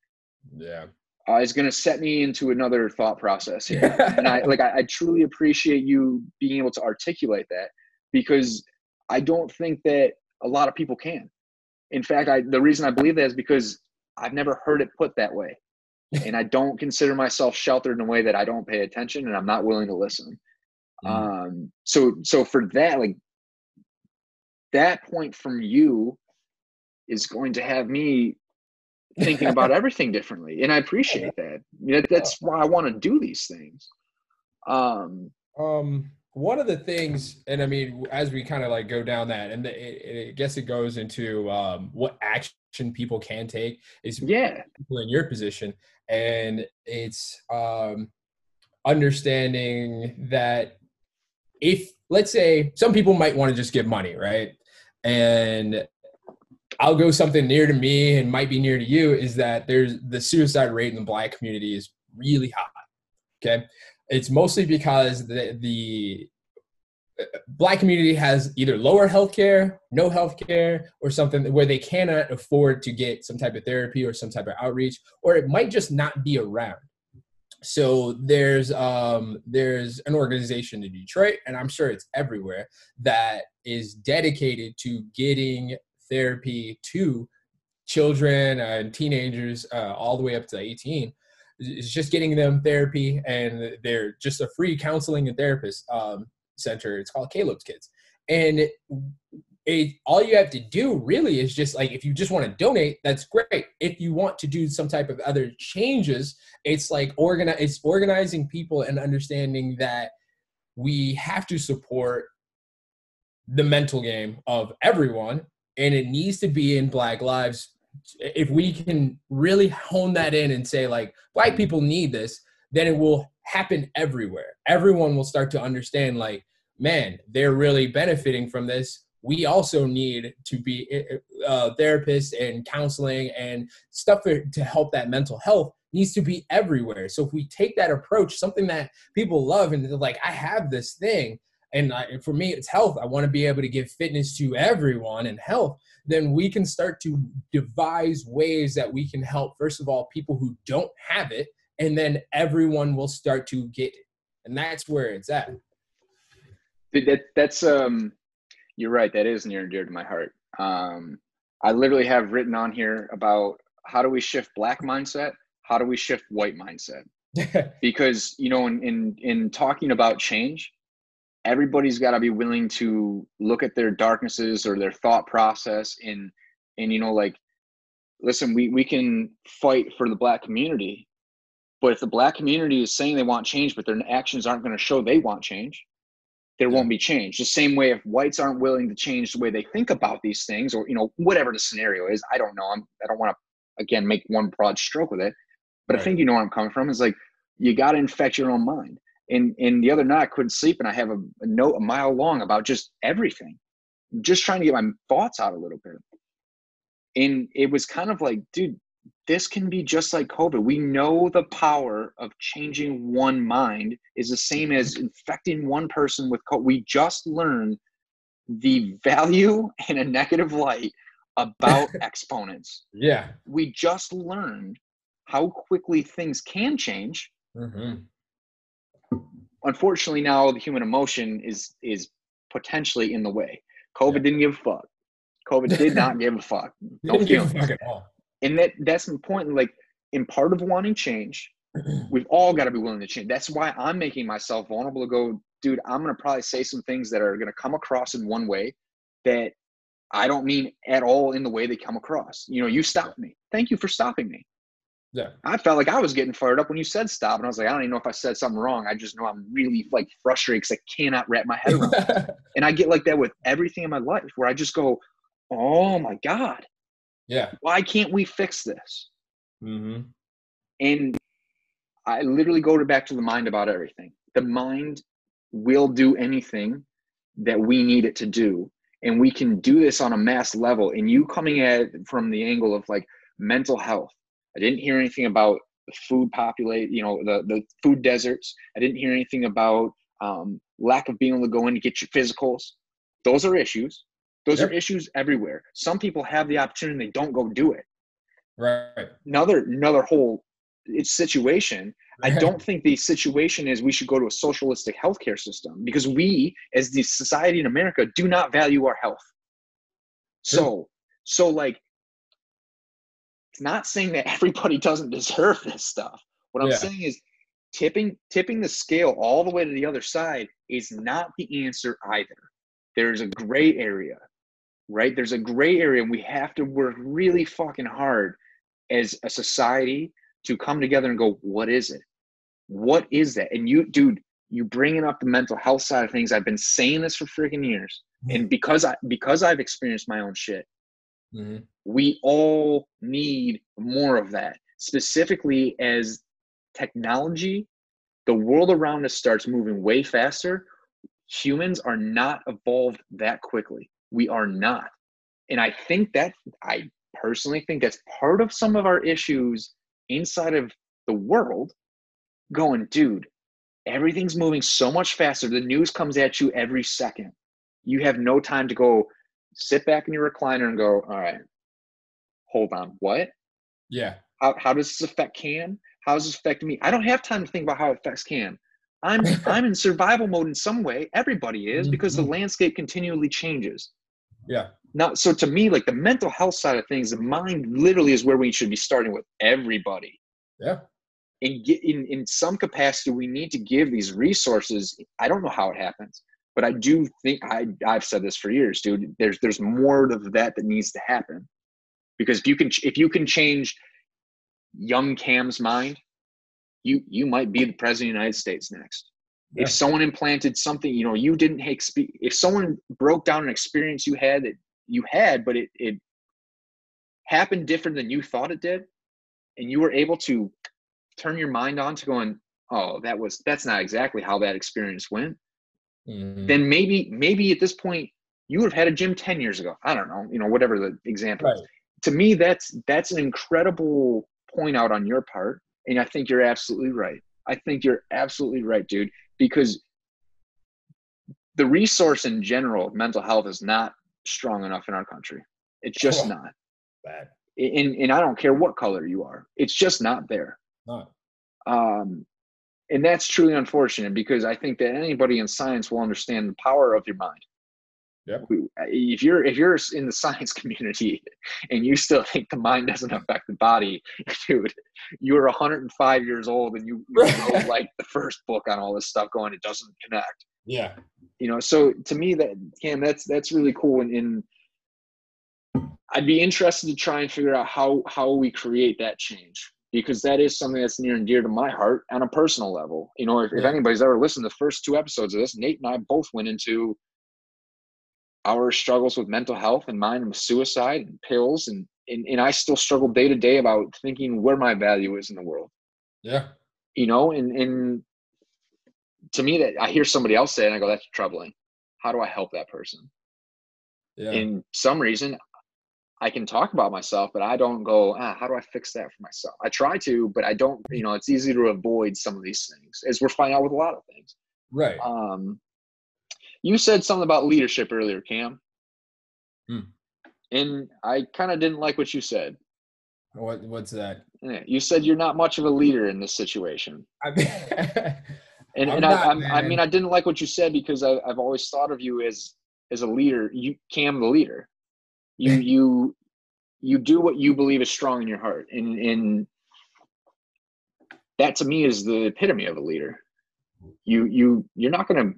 Yeah. uh, is going to set me into another thought process here. and I <laughs> like I, I truly appreciate you being able to articulate that because I don't think that a lot of people can. In fact, I the reason I believe that is because I've never heard it put that way. And I don't consider myself sheltered in a way that I don't pay attention and I'm not willing to listen. Mhm. Um so so for that like that point from you is going to have me thinking <laughs> about everything differently and i appreciate that You know, that's why i want to do these things um Um, one of the things, and I mean, as we kind of like go down that, and I guess it goes into um, what action people can take is yeah people in your position, and it's um, understanding that if, let's say, some people might want to just give money, right, and I'll go something near to me and might be near to you is that there's the suicide rate in the black community is really high. Okay. It's mostly because the, the black community has either lower healthcare, no healthcare, or something where they cannot afford to get some type of therapy or some type of outreach, or it might just not be around. so there's um there's an organization in Detroit and I'm sure it's everywhere that is dedicated to getting therapy to children and teenagers uh, all the way up to 18 it's just getting them therapy and they're just a free counseling and therapist um, center. It's called caleb's kids. And it, all you have to do really is just like if you just want to donate that's great. If you want to do some type of other changes it's like organize it's organizing people and understanding that we have to support the mental game of everyone and it needs to be in black lives if we can really hone that in and say like black people need this then it will happen everywhere. Everyone will start to understand like man they're really benefiting from this. We also need to be uh, therapists and counseling and stuff for, to help that mental health needs to be everywhere. So if we take that approach something that people love and they're like i have this thing and I, for me it's health. I want to be able to give fitness to everyone and health. Then we can start to devise ways that we can help first of all people who don't have it and then everyone will start to get it. And that's where it's at. That, that's um you're right. That is near and dear to my heart. Um i literally have written on here about how do we shift black mindset? How do we shift white mindset? <laughs> Because you know in in in talking about change everybody's got to be willing to look at their darknesses or their thought process and and you know like listen we we can fight for the black community but if the black community is saying they want change but their actions aren't going to show they want change there won't be change. The same way if whites aren't willing to change the way they think about these things or you know whatever the scenario is i don't know i'm i don't want to again make one broad stroke with it but right. i think you know where i'm coming from is like you got to infect your own mind and and the other night I couldn't sleep, and I have a, a note a mile long about just everything, just trying to get my thoughts out a little bit. And it was kind of like, dude, this can be just like COVID. We know the power of changing one mind is the same as infecting one person with COVID. We just learned the value <laughs> in a negative light about <laughs> exponents. Yeah. We just learned how quickly things can change. Mm-hmm unfortunately now the human emotion is is potentially in the way. COVID yeah. didn't give a fuck. COVID did not give a fuck. <laughs> No feelings. And that that's point. Like in part of wanting change, <clears throat> we've all got to be willing to change. That's why I'm making myself vulnerable to go, dude. I'm gonna probably say some things that are gonna come across in one way that I don't mean at all in the way they come across. You know, you stopped me. Thank you for stopping me. Yeah. I felt like I was getting fired up when you said stop. And I was like, I don't even know if I said something wrong. I just know I'm really like frustrated because I cannot wrap my head around it. <laughs> And I get like that with everything in my life where I just go, oh my God. Yeah. Why can't we fix this? Mm-hmm. And I literally go to back to the mind about everything. The mind will do anything that we need it to do. And we can do this on a mass level. And you coming at it from the angle of like mental health I didn't hear anything about the food populate, you know, the, the food deserts. I didn't hear anything about um, lack of being able to go in to get your physicals. Those are issues. Those yep. are issues everywhere. Some people have the opportunity, they don't go do it. Right. Another another whole it's situation. I don't think the situation is we should go to a socialistic healthcare system because we, as the society in America, do not value our health. So, so like it's not saying that <laughs> everybody doesn't deserve this stuff. What I'm yeah. saying is tipping tipping the scale all the way to the other side is not the answer either. There's a gray area, right? There's a gray area, and we have to work really fucking hard as a society to come together and go, what is it? What is that? And you, dude, you bringing up the mental health side of things. I've been saying this for freaking years, mm-hmm. and because I because I've experienced my own shit, Mm-hmm. We all need more of that, specifically as technology, the world around us starts moving way faster. Humans are not evolved that quickly. We are not. And I think that, I personally think that's part of some of our issues inside of the world going, dude, everything's moving so much faster. The news comes at you every second. You have no time to go, sit back in your recliner and go, all right, hold on, what? Yeah. How, how does this affect Cam? How's this affecting me? I don't have time to think about how it affects Cam. I'm <laughs> I'm in survival mode in some way. Everybody is mm-hmm. because the landscape continually changes. Yeah. Now, so to me, like the mental health side of things, the mind literally is where we should be starting with everybody. Yeah. In get in in some capacity, we need to give these resources. I don't know how it happens, but I do think I I've said this for years, dude. There's there's more of that that needs to happen because if you can if you can change young Cam's mind, you you might be the president of the United States next. Yeah. If someone implanted something, you know, you didn't expe- if someone broke down an experience you had that you had, but it it happened different than you thought it did, and you were able to turn your mind on to going, oh, that was that's not exactly how that experience went. Mhm. Then maybe maybe at this point you would have had a gym 10 years ago. I don't know, you know, whatever the example is Right. To me that's that's an incredible point out on your part and i think you're absolutely right i think you're absolutely right dude because the resource in general of mental health is not strong enough in our country it's just Cool. not Bad. and, and i don't care what color you are it's just not there Not. um, and that's truly unfortunate because i think that anybody in science will understand the power of your mind Yep. Uh, if you're if you're in the <laughs> science community and you still think the mind doesn't affect the body <laughs> dude you're 105 years old and you, you wrote like the first book on all this stuff going it doesn't connect Yeah. you know so to me that cam that's that's really cool and, and i'd be interested to try and figure out how how we create that change because that is something that's near and dear to my heart on a personal level you know if, if anybody's ever listened to the first two episodes of this nate and i both went into our struggles with mental health and mine with suicide and pills and and, and i still struggle day to day about thinking where my value is in the world Yeah. you know and and to me that i hear somebody else say it and i go that's troubling how do i help that person Yeah. in some reason i can talk about myself but i don't go ah, how do i fix that for myself i try to but i don't you know it's easy to avoid some of these things as we're finding out with a lot of things right. um you said something about leadership earlier cam Hmm. and i kind of didn't like what you said what What's that? You said you're not much of a leader in this situation I mean, <laughs> and, and not, I, I mean, I didn't like what you said because I, I've always thought of you as as a leader. You Cam, the leader. You <laughs> you you do what you believe is strong in your heart, and and that to me is the epitome of a leader. You you you're not gonna.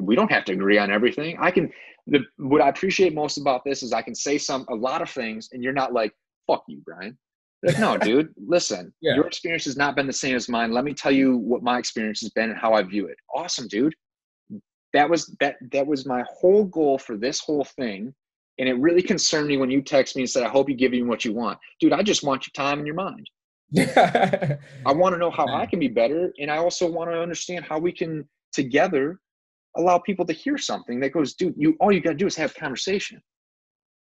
We don't have to agree on everything. I can. The what I appreciate most about this is I can say some a lot of things, and you're not like fuck you, Brian. Like, no, <laughs> dude, listen, Yeah. your experience has not been the same as mine. Let me tell you what my experience has been and how I view it. Awesome, dude. That was that that was my whole goal for this whole thing. And it really concerned me when you text me and said, I hope you give me what you want. Dude, I just want your time and your mind. <laughs> I want to know how I can be better. And I also want to understand how we can together allow people to hear something that goes, dude, you all you gotta do is have conversation.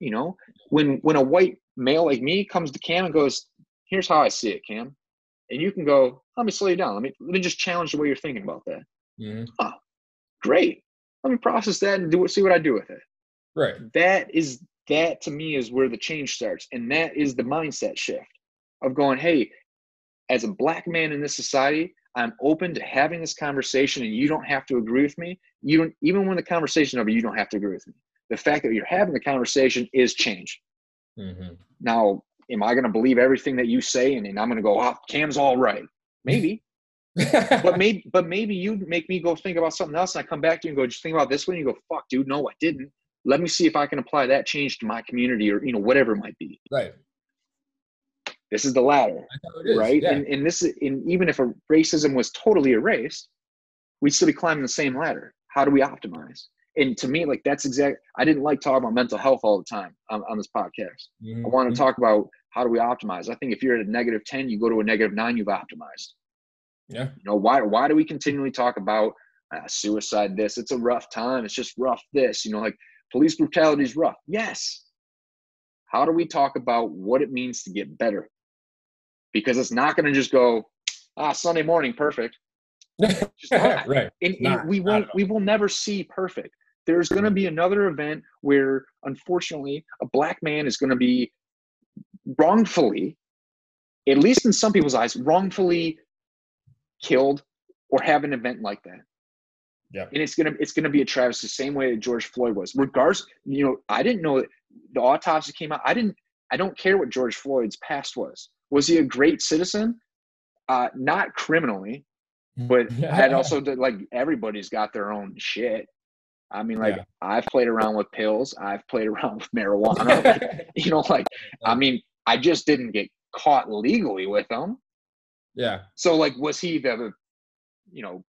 You know, when when a white male like me comes to Cam and goes, here's how I see it, Cam. And you can go, let me slow you down. Let me let me just challenge the way you're thinking about that. Mhm. Great. Let me process that and do see what I do with it. Right. That is that to me is where the change starts. And that is the mindset shift of going, hey, as a black man in this society, I'm open to having this conversation and you don't have to agree with me. You don't even when the conversation's over, you don't have to agree with me. The fact that you're having the conversation is change. hmm Now, am I gonna believe everything that you say and, and I'm gonna go, oh, Cam's all right? Maybe. <laughs> but maybe but maybe you make me go think about something else and I come back to you and go, just think about this one, and you go, fuck, dude, no, I didn't. Let me see if I can apply that change to my community or you know, whatever it might be. right. This is the ladder. That's how it is. right? Yeah. And, and this, is- and even if a racism was totally erased, we'd still be climbing the same ladder. How do we optimize? And to me, like that's exact. I didn't like talking about mental health all the time on, on this podcast. Mhm. I want to talk about how do we optimize. I think if you're at a negative ten, you go to a negative nine, you've optimized. Yeah. You know why? Why do we continually talk about uh, suicide? This it's a rough time. It's just rough. This you know, like police brutality is rough. Yes. How do we talk about what it means to get better? Because it's not going to just go ah Sunday morning perfect. Just not. <laughs> right. And, and we won't we will never see perfect. There's going to be another event where unfortunately a black man is going to be wrongfully at least in some people's eyes, wrongfully killed or have an event like that. Yeah. And it's gonna it's gonna be a Travis the same way that George Floyd was. Regardless, you know, I didn't know that the autopsy came out. I didn't I don't care what George Floyd's past was. Was he a great citizen? Uh, not criminally, but <laughs> I'd also did, like everybody's got their own shit. I mean, like Yeah. I've played around with pills. I've played <laughs> around with marijuana. <laughs> like, you know, like I mean, I just didn't get caught legally with them. yeah. So, like, was he the, you know,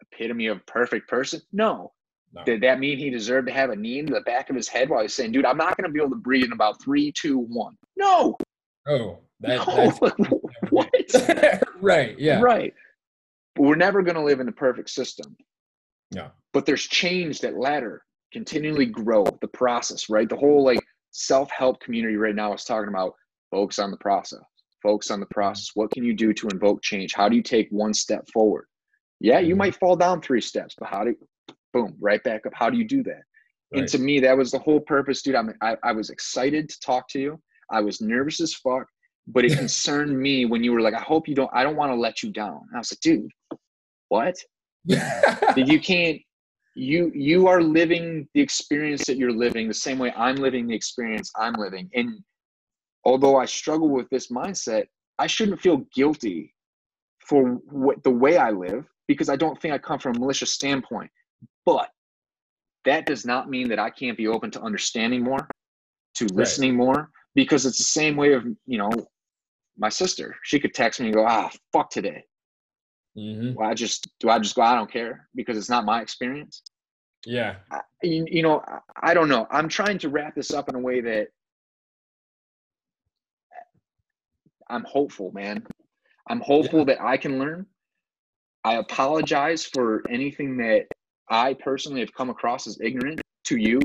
epitome of perfect person? No. No. Did that mean he deserved to have a knee into the back of his head while he's saying, "Dude, I'm not going to be able to breathe in about three, two, one"? No. Oh, that, no. <laughs> what? that's <laughs> right. Yeah. Right. But we're never going to live in the perfect system. Yeah. But there's change that ladder continually grow the process, right? The whole like self-help community right now is talking about focus on the process. Focus on the process. What can you do to invoke change? How do you take one step forward? Yeah, you Mhm. might fall down three steps, but how do boom, right back up. How do you do that? And to me, that was the whole purpose, dude. I'm, I, I was excited to talk to you. I was nervous as fuck, but it <laughs> concerned me when you were like, I hope you don't, I don't want to let you down. And I was like, dude, what? <laughs> You can't, you, you are living the experience that you're living the same way I'm living the experience I'm living. And although I struggle with this mindset, I shouldn't feel guilty for what the way I live because I don't think I come from a malicious standpoint. But that does not mean that I can't be open to understanding more, to listening more, because it's the same way of, you know, my sister. She could text me and go, ah, fuck today. hmm Well, I just, do I just go, I don't care because it's not my experience? Yeah. I, you, you know, I, I don't know. I'm trying to wrap this up in a way that I'm hopeful, man. I'm hopeful that I can learn. I apologize for anything that I personally have come across as ignorant to you.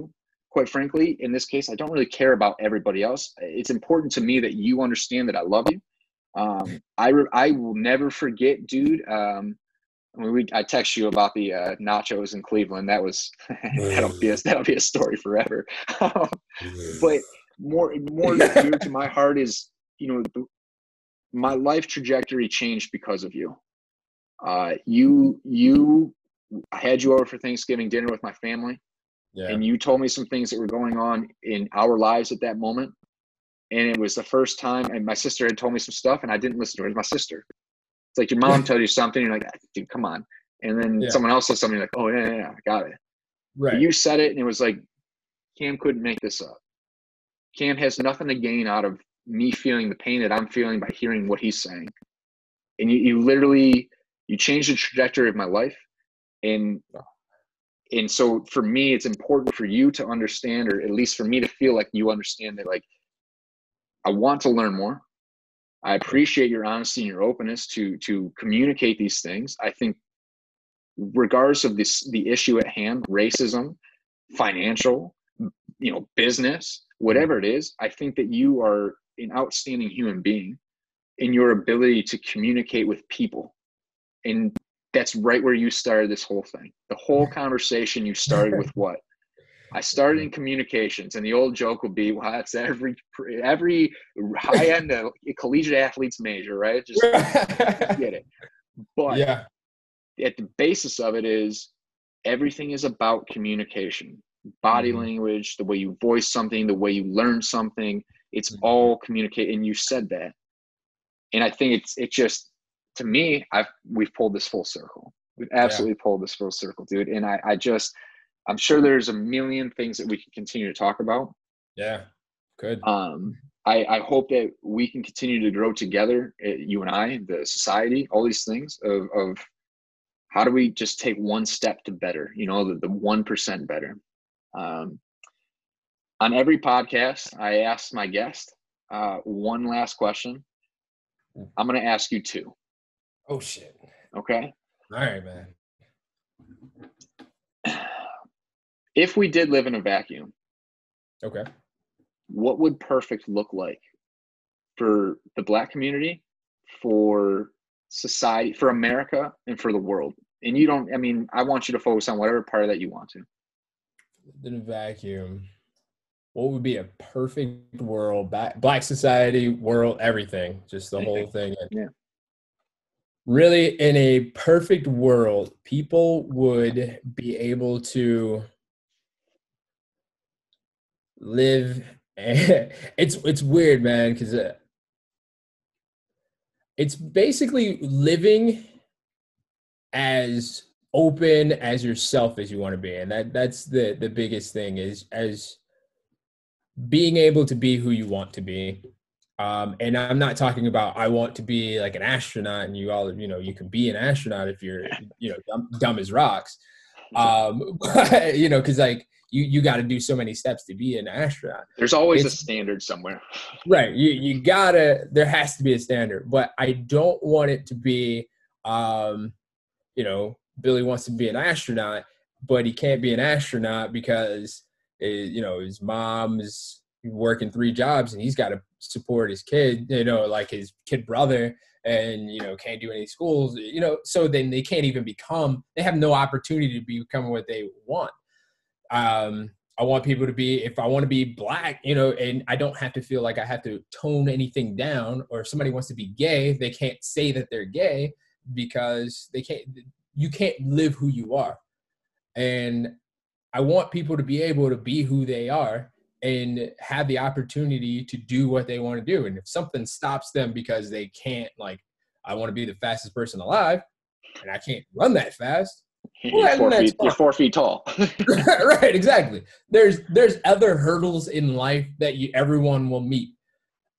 Quite frankly, in this case, I don't really care about everybody else. It's important to me that you understand that I love you. Um, I re- I will never forget, dude. Um, I mean, we, I text you about the uh, nachos in Cleveland. That was <laughs> that'll be a, that'll be a story forever. <laughs> but more more dear to my heart is you know the, my life trajectory changed because of you. Uh, you you I had you over for Thanksgiving dinner with my family, Yeah. and you told me some things that were going on in our lives at that moment. And it was the first time, and my sister had told me some stuff, and I didn't listen to her. It was my sister. It's like your mom told you something, you're like, "Ah, dude, come on. And then Yeah. someone else says something like, oh yeah, yeah, yeah, I got it. But right. You said it, and it was like, Cam couldn't make this up. Cam has nothing to gain out of me feeling the pain that I'm feeling by hearing what he's saying. And you, you literally you changed the trajectory of my life. And and so for me, it's important for you to understand, or at least for me to feel like you understand that like I want to learn more. I appreciate your honesty and your openness to to communicate these things. I think regardless of this the issue at hand, racism, financial, you know, business, whatever it is, I think that you are an outstanding human being in your ability to communicate with people. And that's right where you started this whole thing. The whole conversation you started <laughs> with what? I started in communications, and the old joke would be, "Well, that's every every high end uh, collegiate athlete's major, right? Just <laughs> get it." But yeah. at the basis of it is everything is about communication body Mhm. language the way you voice something the way you learn something it's Mhm. all communicate and you said that and i think it's it just to me i've we've pulled this full circle we've absolutely pulled this full circle dude and i i just i'm sure there's a million things that we can continue to talk about Yeah. Good. um, I, I hope that we can continue to grow together, uh, you and I, the society, all these things of, of how do we just take one step to better, you know, the, the 1% better. Um, on every podcast, I ask my guest uh, one last question. I'm going to ask you two. Oh shit. Okay. All right, man. <sighs> If we did live in a vacuum, Okay. what would perfect look like for the black community for society for america and for the world and you don't i mean i want you to focus on whatever part of that you want to In a vacuum. what would be a perfect world, black society, world, everything, just the whole thing. And yeah. Really, in a perfect world, people would be able to live. <laughs> it's it's weird, man, because uh, it's basically living as open as yourself as you want to be and that that's the the biggest thing is as being able to be who you want to be um, and i'm not talking about i want to be like an astronaut and you all you know you can be an astronaut if you're you know dumb, dumb as rocks. Um, <laughs> you know because like you you got to do so many steps to be an astronaut. There's always it's, a standard somewhere. <laughs> Right you you gotta there has to be a standard but i don't want it to be um you know Billy wants to be an astronaut, but he can't be an astronaut because eh, you know his mom's working three jobs and he's got to support his kid, you know, like his kid brother, and you know can't do any schools, you know. So then they can't even become. They have no opportunity to become what they want. Um, I want people to be, if I want to be black, you know, and I don't have to feel like I have to tone anything down, or if somebody wants to be gay, they can't say that they're gay because they can't you can't live who you are. And I want people to be able to be who they are and have the opportunity to do what they want to do. And if something stops them because they can't, like, I want to be the fastest person alive and I can't run that fast. Well, four feet, you're four feet tall. <laughs> <laughs> right, exactly. There's there's other hurdles in life that you everyone will meet.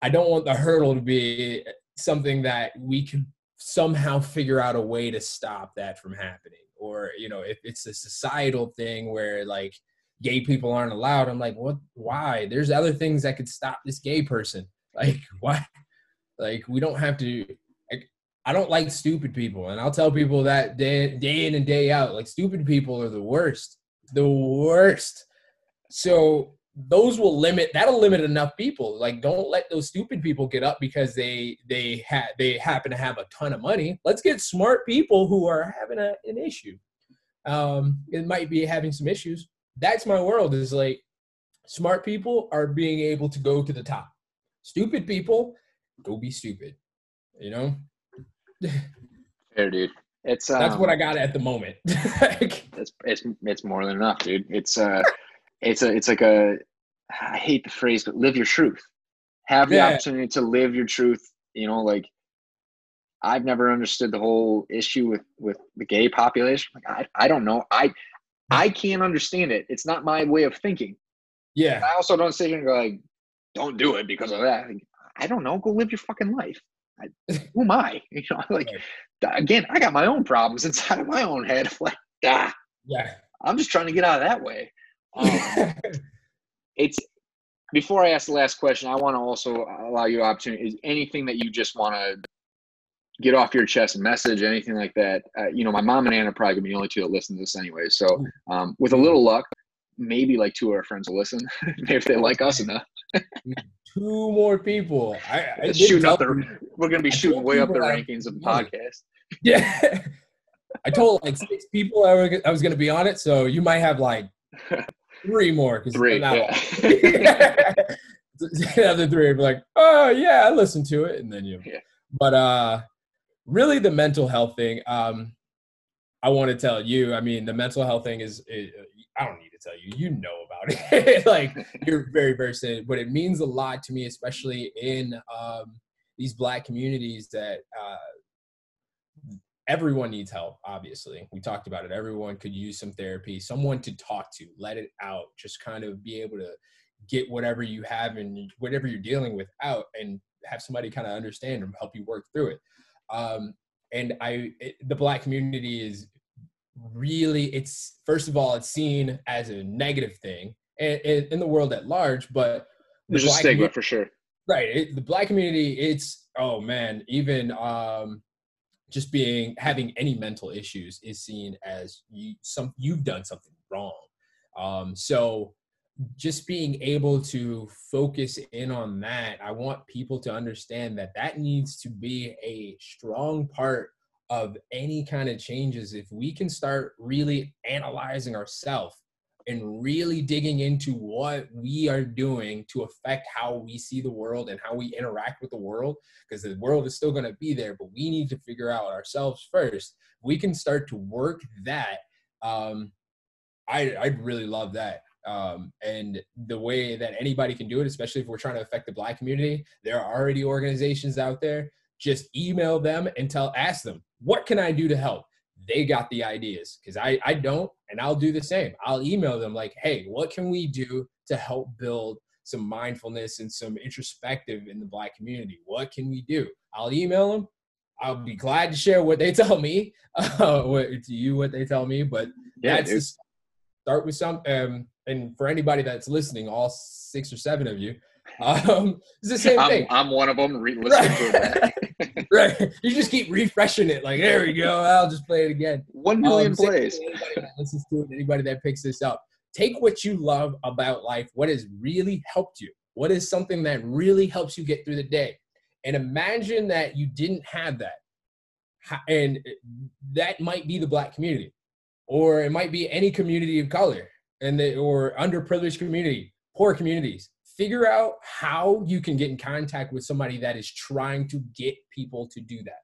I don't want the hurdle to be something that we can somehow figure out a way to stop that from happening or you know if it's a societal thing where like gay people aren't allowed. I'm like what why? There's other things that could stop this gay person. <laughs> Like why like we don't have to like, i don't like stupid people. And i'll tell people that day, day in and day out like stupid people are the worst. The worst. So those will limit that'll limit enough people. Like don't let those stupid people get up because they they had they happen to have a ton of money. Let's get smart people who are having a, an issue. Um it might be having some issues that's my world is like smart people are being able to go to the top stupid people go be stupid you know <laughs> fair dude it's um, that's what i um, got at the moment <laughs> it's, it's it's more than enough dude it's uh it's a it's like a I hate the phrase, but live your truth. Have the yeah. opportunity to live your truth. You know, like I've never understood the whole issue with with the gay population. Like I, I don't know. I I can't understand it. It's not my way of thinking. Yeah. I also don't sit here and go like, don't do it because of that. Like, I don't know. Go live your fucking life. I, <laughs> who am I? <laughs> You know, like again, I got my own problems <laughs> inside of my own head. Like, ah, yeah. I'm just trying to get out of that way. Um, it's before I ask the last question, I want to also allow you opportunity. Is anything that you just want to get off your chest, message, anything like that? Uh, you know, my mom and Anna are probably gonna be the only two that listen to this anyway. So, um, with a little luck, maybe like two of our friends will listen <laughs> if they like us enough. <laughs> two more people. I, I shooting up the. We're gonna be shooting way up the rankings of <laughs> the podcast. Yeah. I told like six people I, were, I was going to be on it, so you might have like three more because three. Yeah. the other three be like, oh yeah, I listened to it, and then you. Yeah. But uh, really, the mental health thing. Um, I want to tell you. I mean, the mental health thing is. It, I don't need to tell you. You know about it. <laughs> like you're very very but it means a lot to me, especially in um, these black communities that uh, everyone needs help obviously we talked about it everyone could use some therapy someone to talk to let it out just kind of be able to get whatever you have and whatever you're dealing with out and have somebody kind of understand and help you work through it um, and i it, the black community is really it's first of all it's seen as a negative thing in, in the world at large but there's a stigma for sure. right it, the black community it's oh man even um just being having any mental issues is seen as you some you've done something wrong. Um, so just being able to focus in on that i want people to understand that that needs to be a strong part of any kind of changes. If we can start really analyzing ourselves and really digging into what we are doing to affect how we see the world and how we interact with the world because the world is still going to be there but we need to figure out ourselves first. We can start to work that um, I, i'd really love that um, and the way that anybody can do it especially if we're trying to affect the black community there are already organizations out there. Just email them and tell ask them what can i do to help? They got the ideas because I, I don't and i'll do the same. I'll email them like hey what can we do to help build some mindfulness and some introspective in the black community? What can we do? I'll email them. I'll be glad to share what they <laughs> tell me uh, to you what they tell me but yeah, that's start with some um, and for anybody that's listening all six or seven of you um, it's the same I'm, thing. I'm one of them. Re- right. to <laughs> right. You just keep refreshing it. Like there we go. I'll just play it again. One million um, plays. Anybody that listens to it, anybody that picks this up, take what you love about life. What has really helped you? What is something that really helps you get through the day? And imagine that you didn't have that, and that might be the black community, or it might be any community of color, and the, or underprivileged community, poor communities figure out how you can get in contact with somebody that is trying to get people to do that.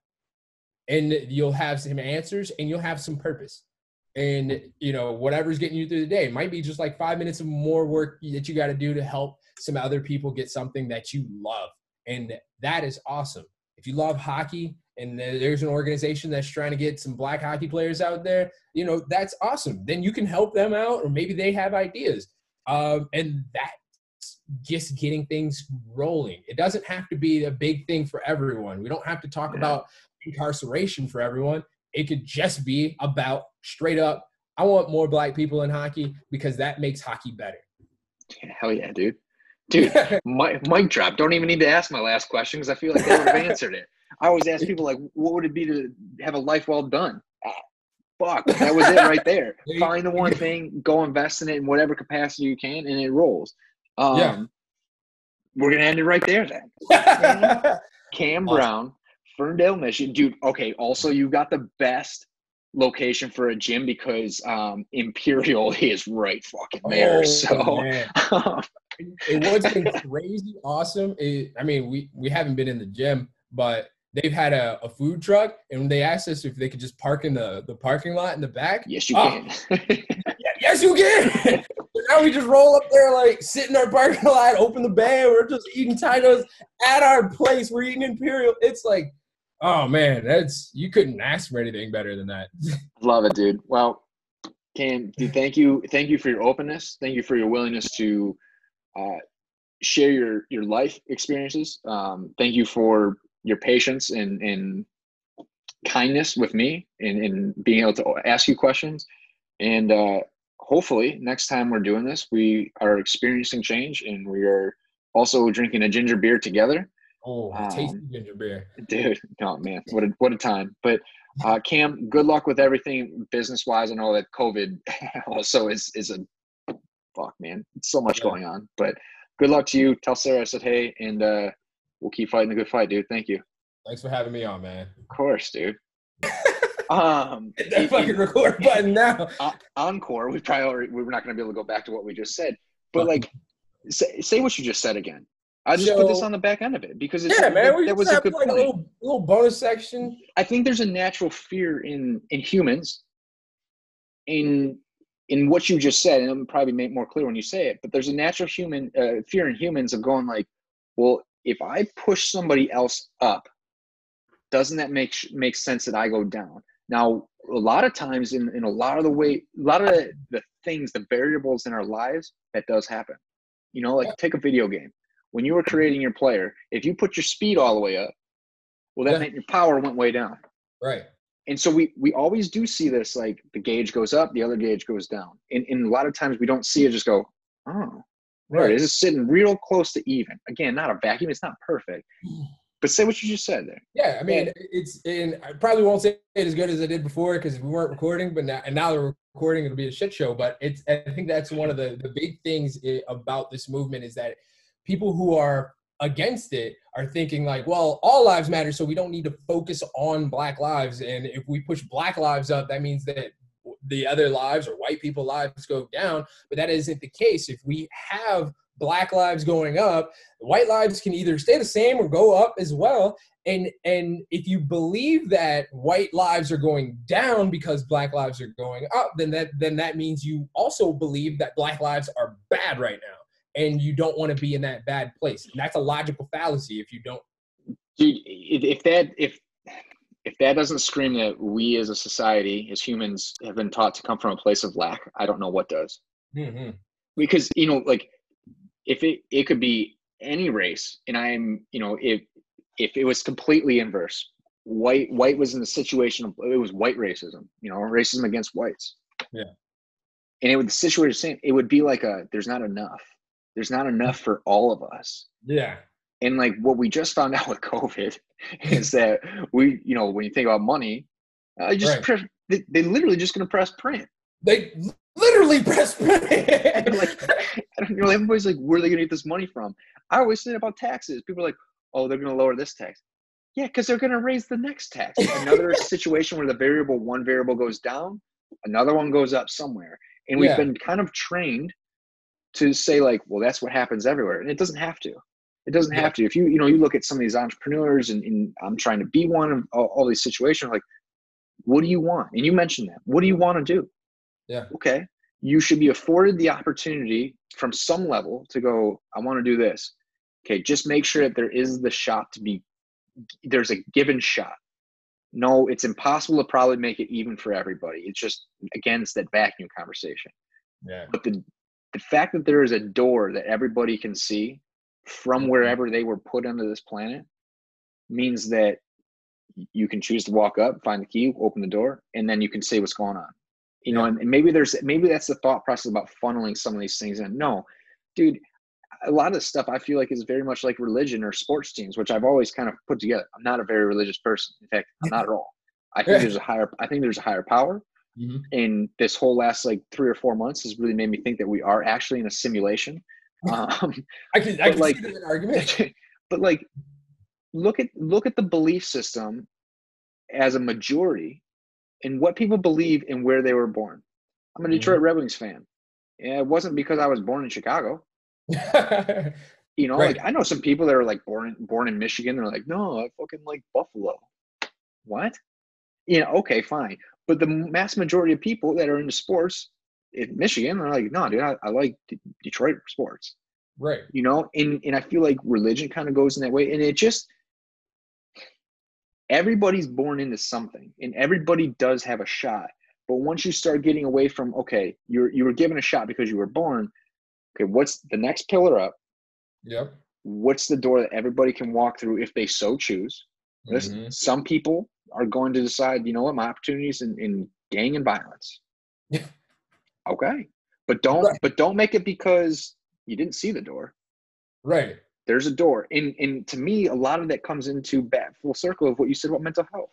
And you'll have some answers and you'll have some purpose. And you know whatever's getting you through the day it might be just like five minutes of more work that you got to do to help some other people get something that you love. And that is awesome if you love hockey and there's an organization that's trying to get some black hockey players out there you know that's awesome then you can help them out or maybe they have ideas um, and that's just getting things rolling. It doesn't have to be a big thing for everyone. We don't have to talk yeah. about incarceration for everyone. It could just be about straight up, I want more black people in hockey because that makes hockey better. Hell yeah, dude. Dude, <laughs> mic, mic drop. Don't even need to ask my last question because I feel like they would have answered it. I always ask people like, what would it be to have a life well done? Ah, fuck, that was it right there. <laughs> Find the one thing, go invest in it in whatever capacity you can, and it rolls. Um, yeah. We're gonna end it right there then. <laughs> Cam. Brown, Ferndale, Michigan, dude. Okay. Also, you got the best location for a gym because um, Imperial is right fucking there. Oh, so it was crazy awesome. It, I mean, we we haven't been in the gym, but they've had a, a, food truck, and they asked us if they could just park in the the parking lot in the back. Yes, you oh. can. <laughs> yes, you can now we just roll up there, like sit in our parking lot, open the bay, we're just eating tacos at our place. We're eating Imperial. It's like, oh man, that's you couldn't ask for anything better than that. <laughs> Love it, dude. Well, Cam, dude, thank you, thank you for your openness. Thank you for your willingness to uh, share your your life experiences. Um, thank you for your patience and and kindness with me and, and being able to ask you questions. And uh, hopefully next time we're doing this, we are experiencing change and we are also drinking a ginger beer together. Oh, um, tasty ginger beer, dude! Oh man, what a what a time! But uh, Cam, good luck with everything business wise. I know that COVID <laughs> also is is a fuck, man. It's so much yeah. going on, but good luck to you. Tell Sarah I said hey, and uh, we'll keep fighting the good fight, dude. Thank you. Thanks for having me on, man. Of course, dude. <laughs> Um, Hit that fucking record button now. encore. We probably we are not going to be able to go back to what we just said, but like, say, say what you just said again. I just so, put this on the back end of it because it's, yeah, man, we that was a good like point. A little, little bonus section. I think there's a natural fear in in humans in in what you just said, and it'll probably make more clear when you say it. But there's a natural human uh, fear in humans of going like, well, if I push somebody else up, doesn't that make make sense that I go down? Now, a lot of times in, in a lot of the way, a lot of the, the things, the variables in our lives, that does happen. You know, like take a video game. When you were creating your player, if you put your speed all the way up, well, that yeah. meant your power went way down. Right. And so we we always do see this like the gauge goes up, the other gauge goes down. And, and a lot of times we don't see it just go, oh, right. It's sitting real close to even. Again, not a vacuum. It's not perfect. <sighs> But say what you just said there. Yeah, I mean, it's and I probably won't say it as good as I did before because we weren't recording, but now and now they're recording, it'll be a shit show. But it's I think that's one of the the big things eh, about this movement is that people who are against it are thinking like, well, all lives matter, so we don't need to focus on Black lives, and if we push Black lives up, that means that the other lives or white people lives go down. But that isn't the case. If we have black lives going up white lives can either stay the same or go up as well. And and if you believe that white lives are going down because black lives are going up then that then that means you also believe that black lives are bad right now and you don't want to be in that bad place and that's a logical fallacy if you don't Dude, if that if if that doesn't scream that we as a society, as humans, have been taught to come from a place of lack, I don't know what does. mm-hmm. Because you know, like if it it could be any race, and I'm you know if if it was completely inverse, white white was in the situation of it was white racism, you know, racism against whites. Yeah. And it would the situation same. It would be like a there's not enough. There's not enough for all of us. yeah And like what we just found <laughs> out with COVID is <laughs> that we, you know, when you think about money, uh, just Right. press, they, they literally just gonna press print. they literally press print. <laughs> like, I don't know. Everybody's like, where are they gonna get this money from? I always say about taxes. People are like, oh, they're gonna lower this tax. Yeah, because they're gonna raise the next tax. Another situation where the variable, one variable goes down, another one goes up somewhere, and we've Yeah. been kind of trained to say like, well, that's what happens everywhere, and it doesn't have to. It doesn't have to. If you you know you look at some of these entrepreneurs, and, and I'm trying to be one of all, all these situations, like, what do you want? And you mentioned that. What do you want to do? Yeah. Okay. You should be afforded the opportunity from some level to go. I want to do this. Okay. Just make sure that there is the shot to be. There's a given shot. No, it's impossible to probably make it even for everybody. It's just again, it's that vacuum conversation yeah but the the fact that there is a door that everybody can see from Mhm. wherever they were put onto this planet means that you can choose to walk up find the key open the door and then you can say what's going on. You know and, and maybe there's maybe that's the thought process about funneling some of these things in. No dude a lot of stuff i feel like is very much like religion or sports teams which i've always kind of put together. I'm not a very religious person. In fact i'm <laughs> not at all. I think there's a higher i think there's a higher power Mhm. and this whole last like three or four months has really made me think that we are actually in a simulation. <laughs> Um, i can i can like- see an argument. <laughs> but like look at look at the belief system as a majority and what people believe and where they were born. I'm a detroit red wings fan. Yeah it wasn't because i was born in chicago. <laughs> You know Right. like i know some people that are like born born in michigan they're like no i fucking like buffalo. What? Yeah okay fine but the mass majority of people that are into sports in michigan are like no dude i, I like D- detroit sports. Right. You know and and i feel like religion kind of goes in that way and it just everybody's born into something and everybody does have a shot but once you start getting away from okay you're you were given a shot because you were born okay what's the next pillar up? Yep. What's the door that everybody can walk through if they so choose? Listen, Mhm. some people are going to decide you know what my opportunities in, in gang and violence. Yeah. okay. But don't Right. but don't make it because you didn't see the door. Right. There's a door. And and to me a lot of that comes into back full circle of what you said about mental health.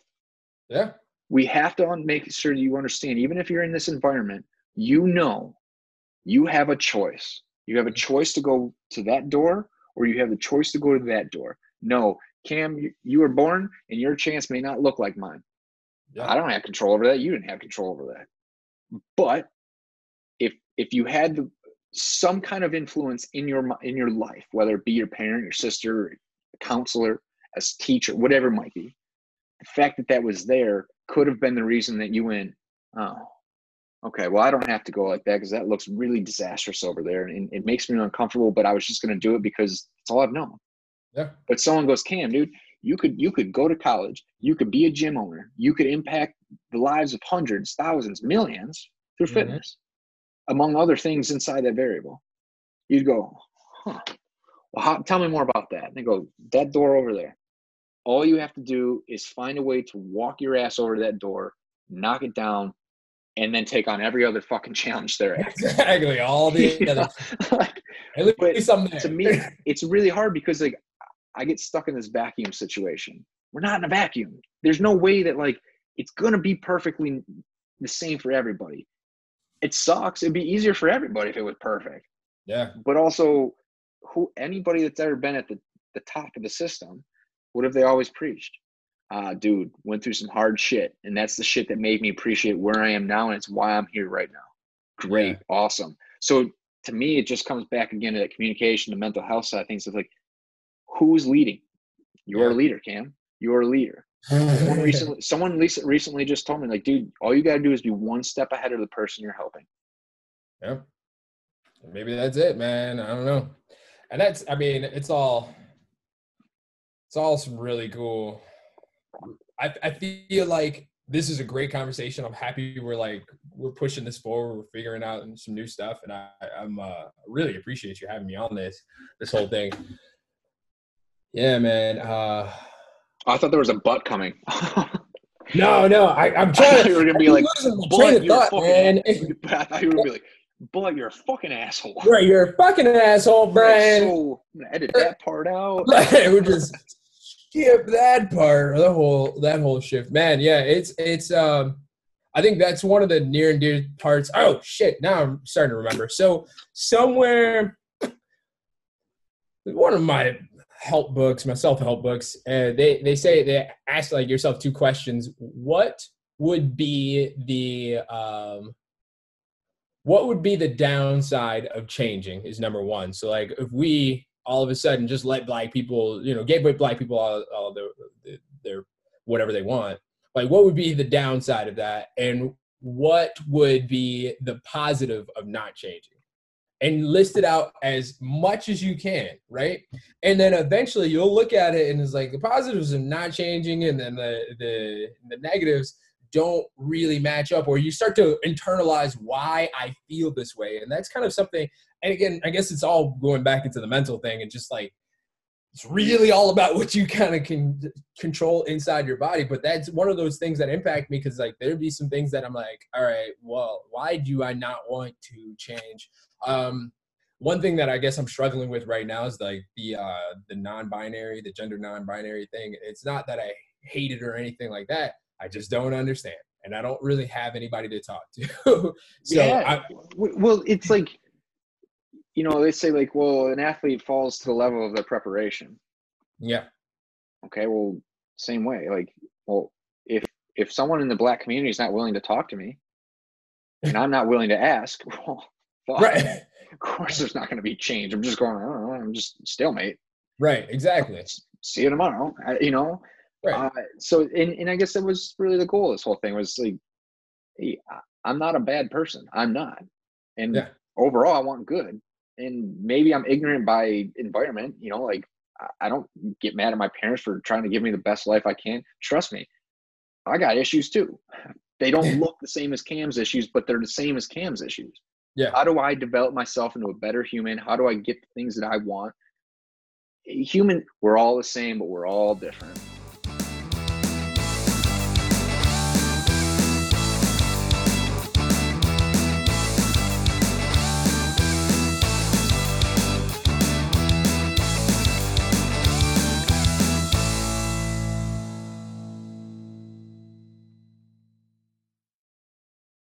Yeah. We have to make sure you understand even if you're in this environment you know you have a choice. You have a mm-hmm. choice to go to that door or you have the choice to go to that door. No cam you, you were born and your chance may not look like mine. Yeah. I don't have control over that. You didn't have control over that. But if if you had the, some kind of influence in your in your life whether it be your parent your sister a counselor a s- teacher whatever it might be the fact that that was there could have been the reason that you went oh okay well i don't have to go like that because that looks really disastrous over there and it makes me uncomfortable but i was just going to do it because it's all i've known yeah but someone goes, Cam, dude, you could you could go to college, you could be a gym owner, you could impact the lives of hundreds, thousands, millions through Mhm. fitness, among other things inside that variable. You'd go, huh? Well, how, tell me more about that. And they go, that door over there. All you have to do is find a way to walk your ass over to that door, knock it down, and then take on every other fucking <laughs> challenge there. exactly all the <laughs> other <laughs> Like, but least I'm there. to me, it's really hard because like I get stuck in this vacuum situation. We're not in a vacuum. There's no way that like it's gonna be perfectly the same for everybody. It sucks. It'd be easier for everybody if it was perfect. yeah But also, who anybody that's ever been at the, the top of the system, what have they always preached? uh, dude, went through some hard shit, and that's the shit that made me appreciate where I am now, and it's why I'm here right now. Great, yeah. awesome. So to me, it just comes back again to that communication, the mental health side of things. It's like, who's leading? You're yeah. a leader, Cam. You're a leader. someone <laughs> recently, someone recently just told me, like, dude, all you got to do is be one step ahead of the person you're helping. Yeah. Maybe that's it, man. I don't know. And that's, I mean, it's all, it's all some really cool. I, I feel like this is a great conversation. I'm happy we're like we're pushing this forward. We're figuring out some new stuff, and I, I'm uh, really appreciate you having me on this this whole thing. Yeah, man. Uh, I thought there was a but coming. <laughs> no, no. I, I'm trying. you were gonna be like, "But, you're thought, man. <laughs> I thought you were gonna be like, "But, you're a fucking asshole." <laughs> Right, you're a fucking asshole, Brian. So, I'm gonna edit that part out. we're just skip that part, or the whole that whole shift, man. Yeah, it's it's. um I think that's one of the near and dear parts. Oh shit! Now I'm starting to remember. So somewhere, one of my help books, my self help books, uh, they they say they ask like yourself two questions. What would be the um, what would be the downside of changing? Is number one. So like if we all of a sudden just let black people, you know, gave black people all, all their, their whatever they want. Like, what would be the downside of that, and what would be the positive of not changing? And list it out as much as you can, right? And then eventually you'll look at it and it's like the positives are not changing, and then the the the negatives don't really match up or you start to internalize why I feel this way. And that's kind of something and again, I guess it's all going back into the mental thing and just like it's really all about what you kind of can control inside your body. But that's one of those things that impact me because like there'd be some things that I'm like, all right, well, why do I not want to change? Um, one thing that I guess I'm struggling with right now is like the uh, the non-binary, the gender non-binary thing. It's not that I hate it or anything like that. I just don't understand, and I don't really have anybody to talk to. <laughs> so, yeah. I, well, it's like you know, they say like, well, an athlete falls to the level of their preparation. Yeah. Okay. Well, same way. Like, well, if if someone in the black community is not willing to talk to me, and I'm not willing to ask, <laughs> well, right. <laughs> Of course, there's not going to be change. I'm just going. I don't know. I'm just stalemate. Right. Exactly. See you tomorrow. I, you know. Right. Uh, so, and and I guess that was really the goal. Of this whole thing was like, hey, I'm not a bad person. I'm not. And yeah. overall, I want good and maybe I'm ignorant by environment, you know, like I don't get mad at my parents for trying to give me the best life I can. Trust me, I got issues too. They don't <laughs> look the same as Cam's issues, but they're the same as Cam's issues. Yeah. How do I develop myself into a better human? How do I get the things that I want? Human, we're all the same, but we're all different.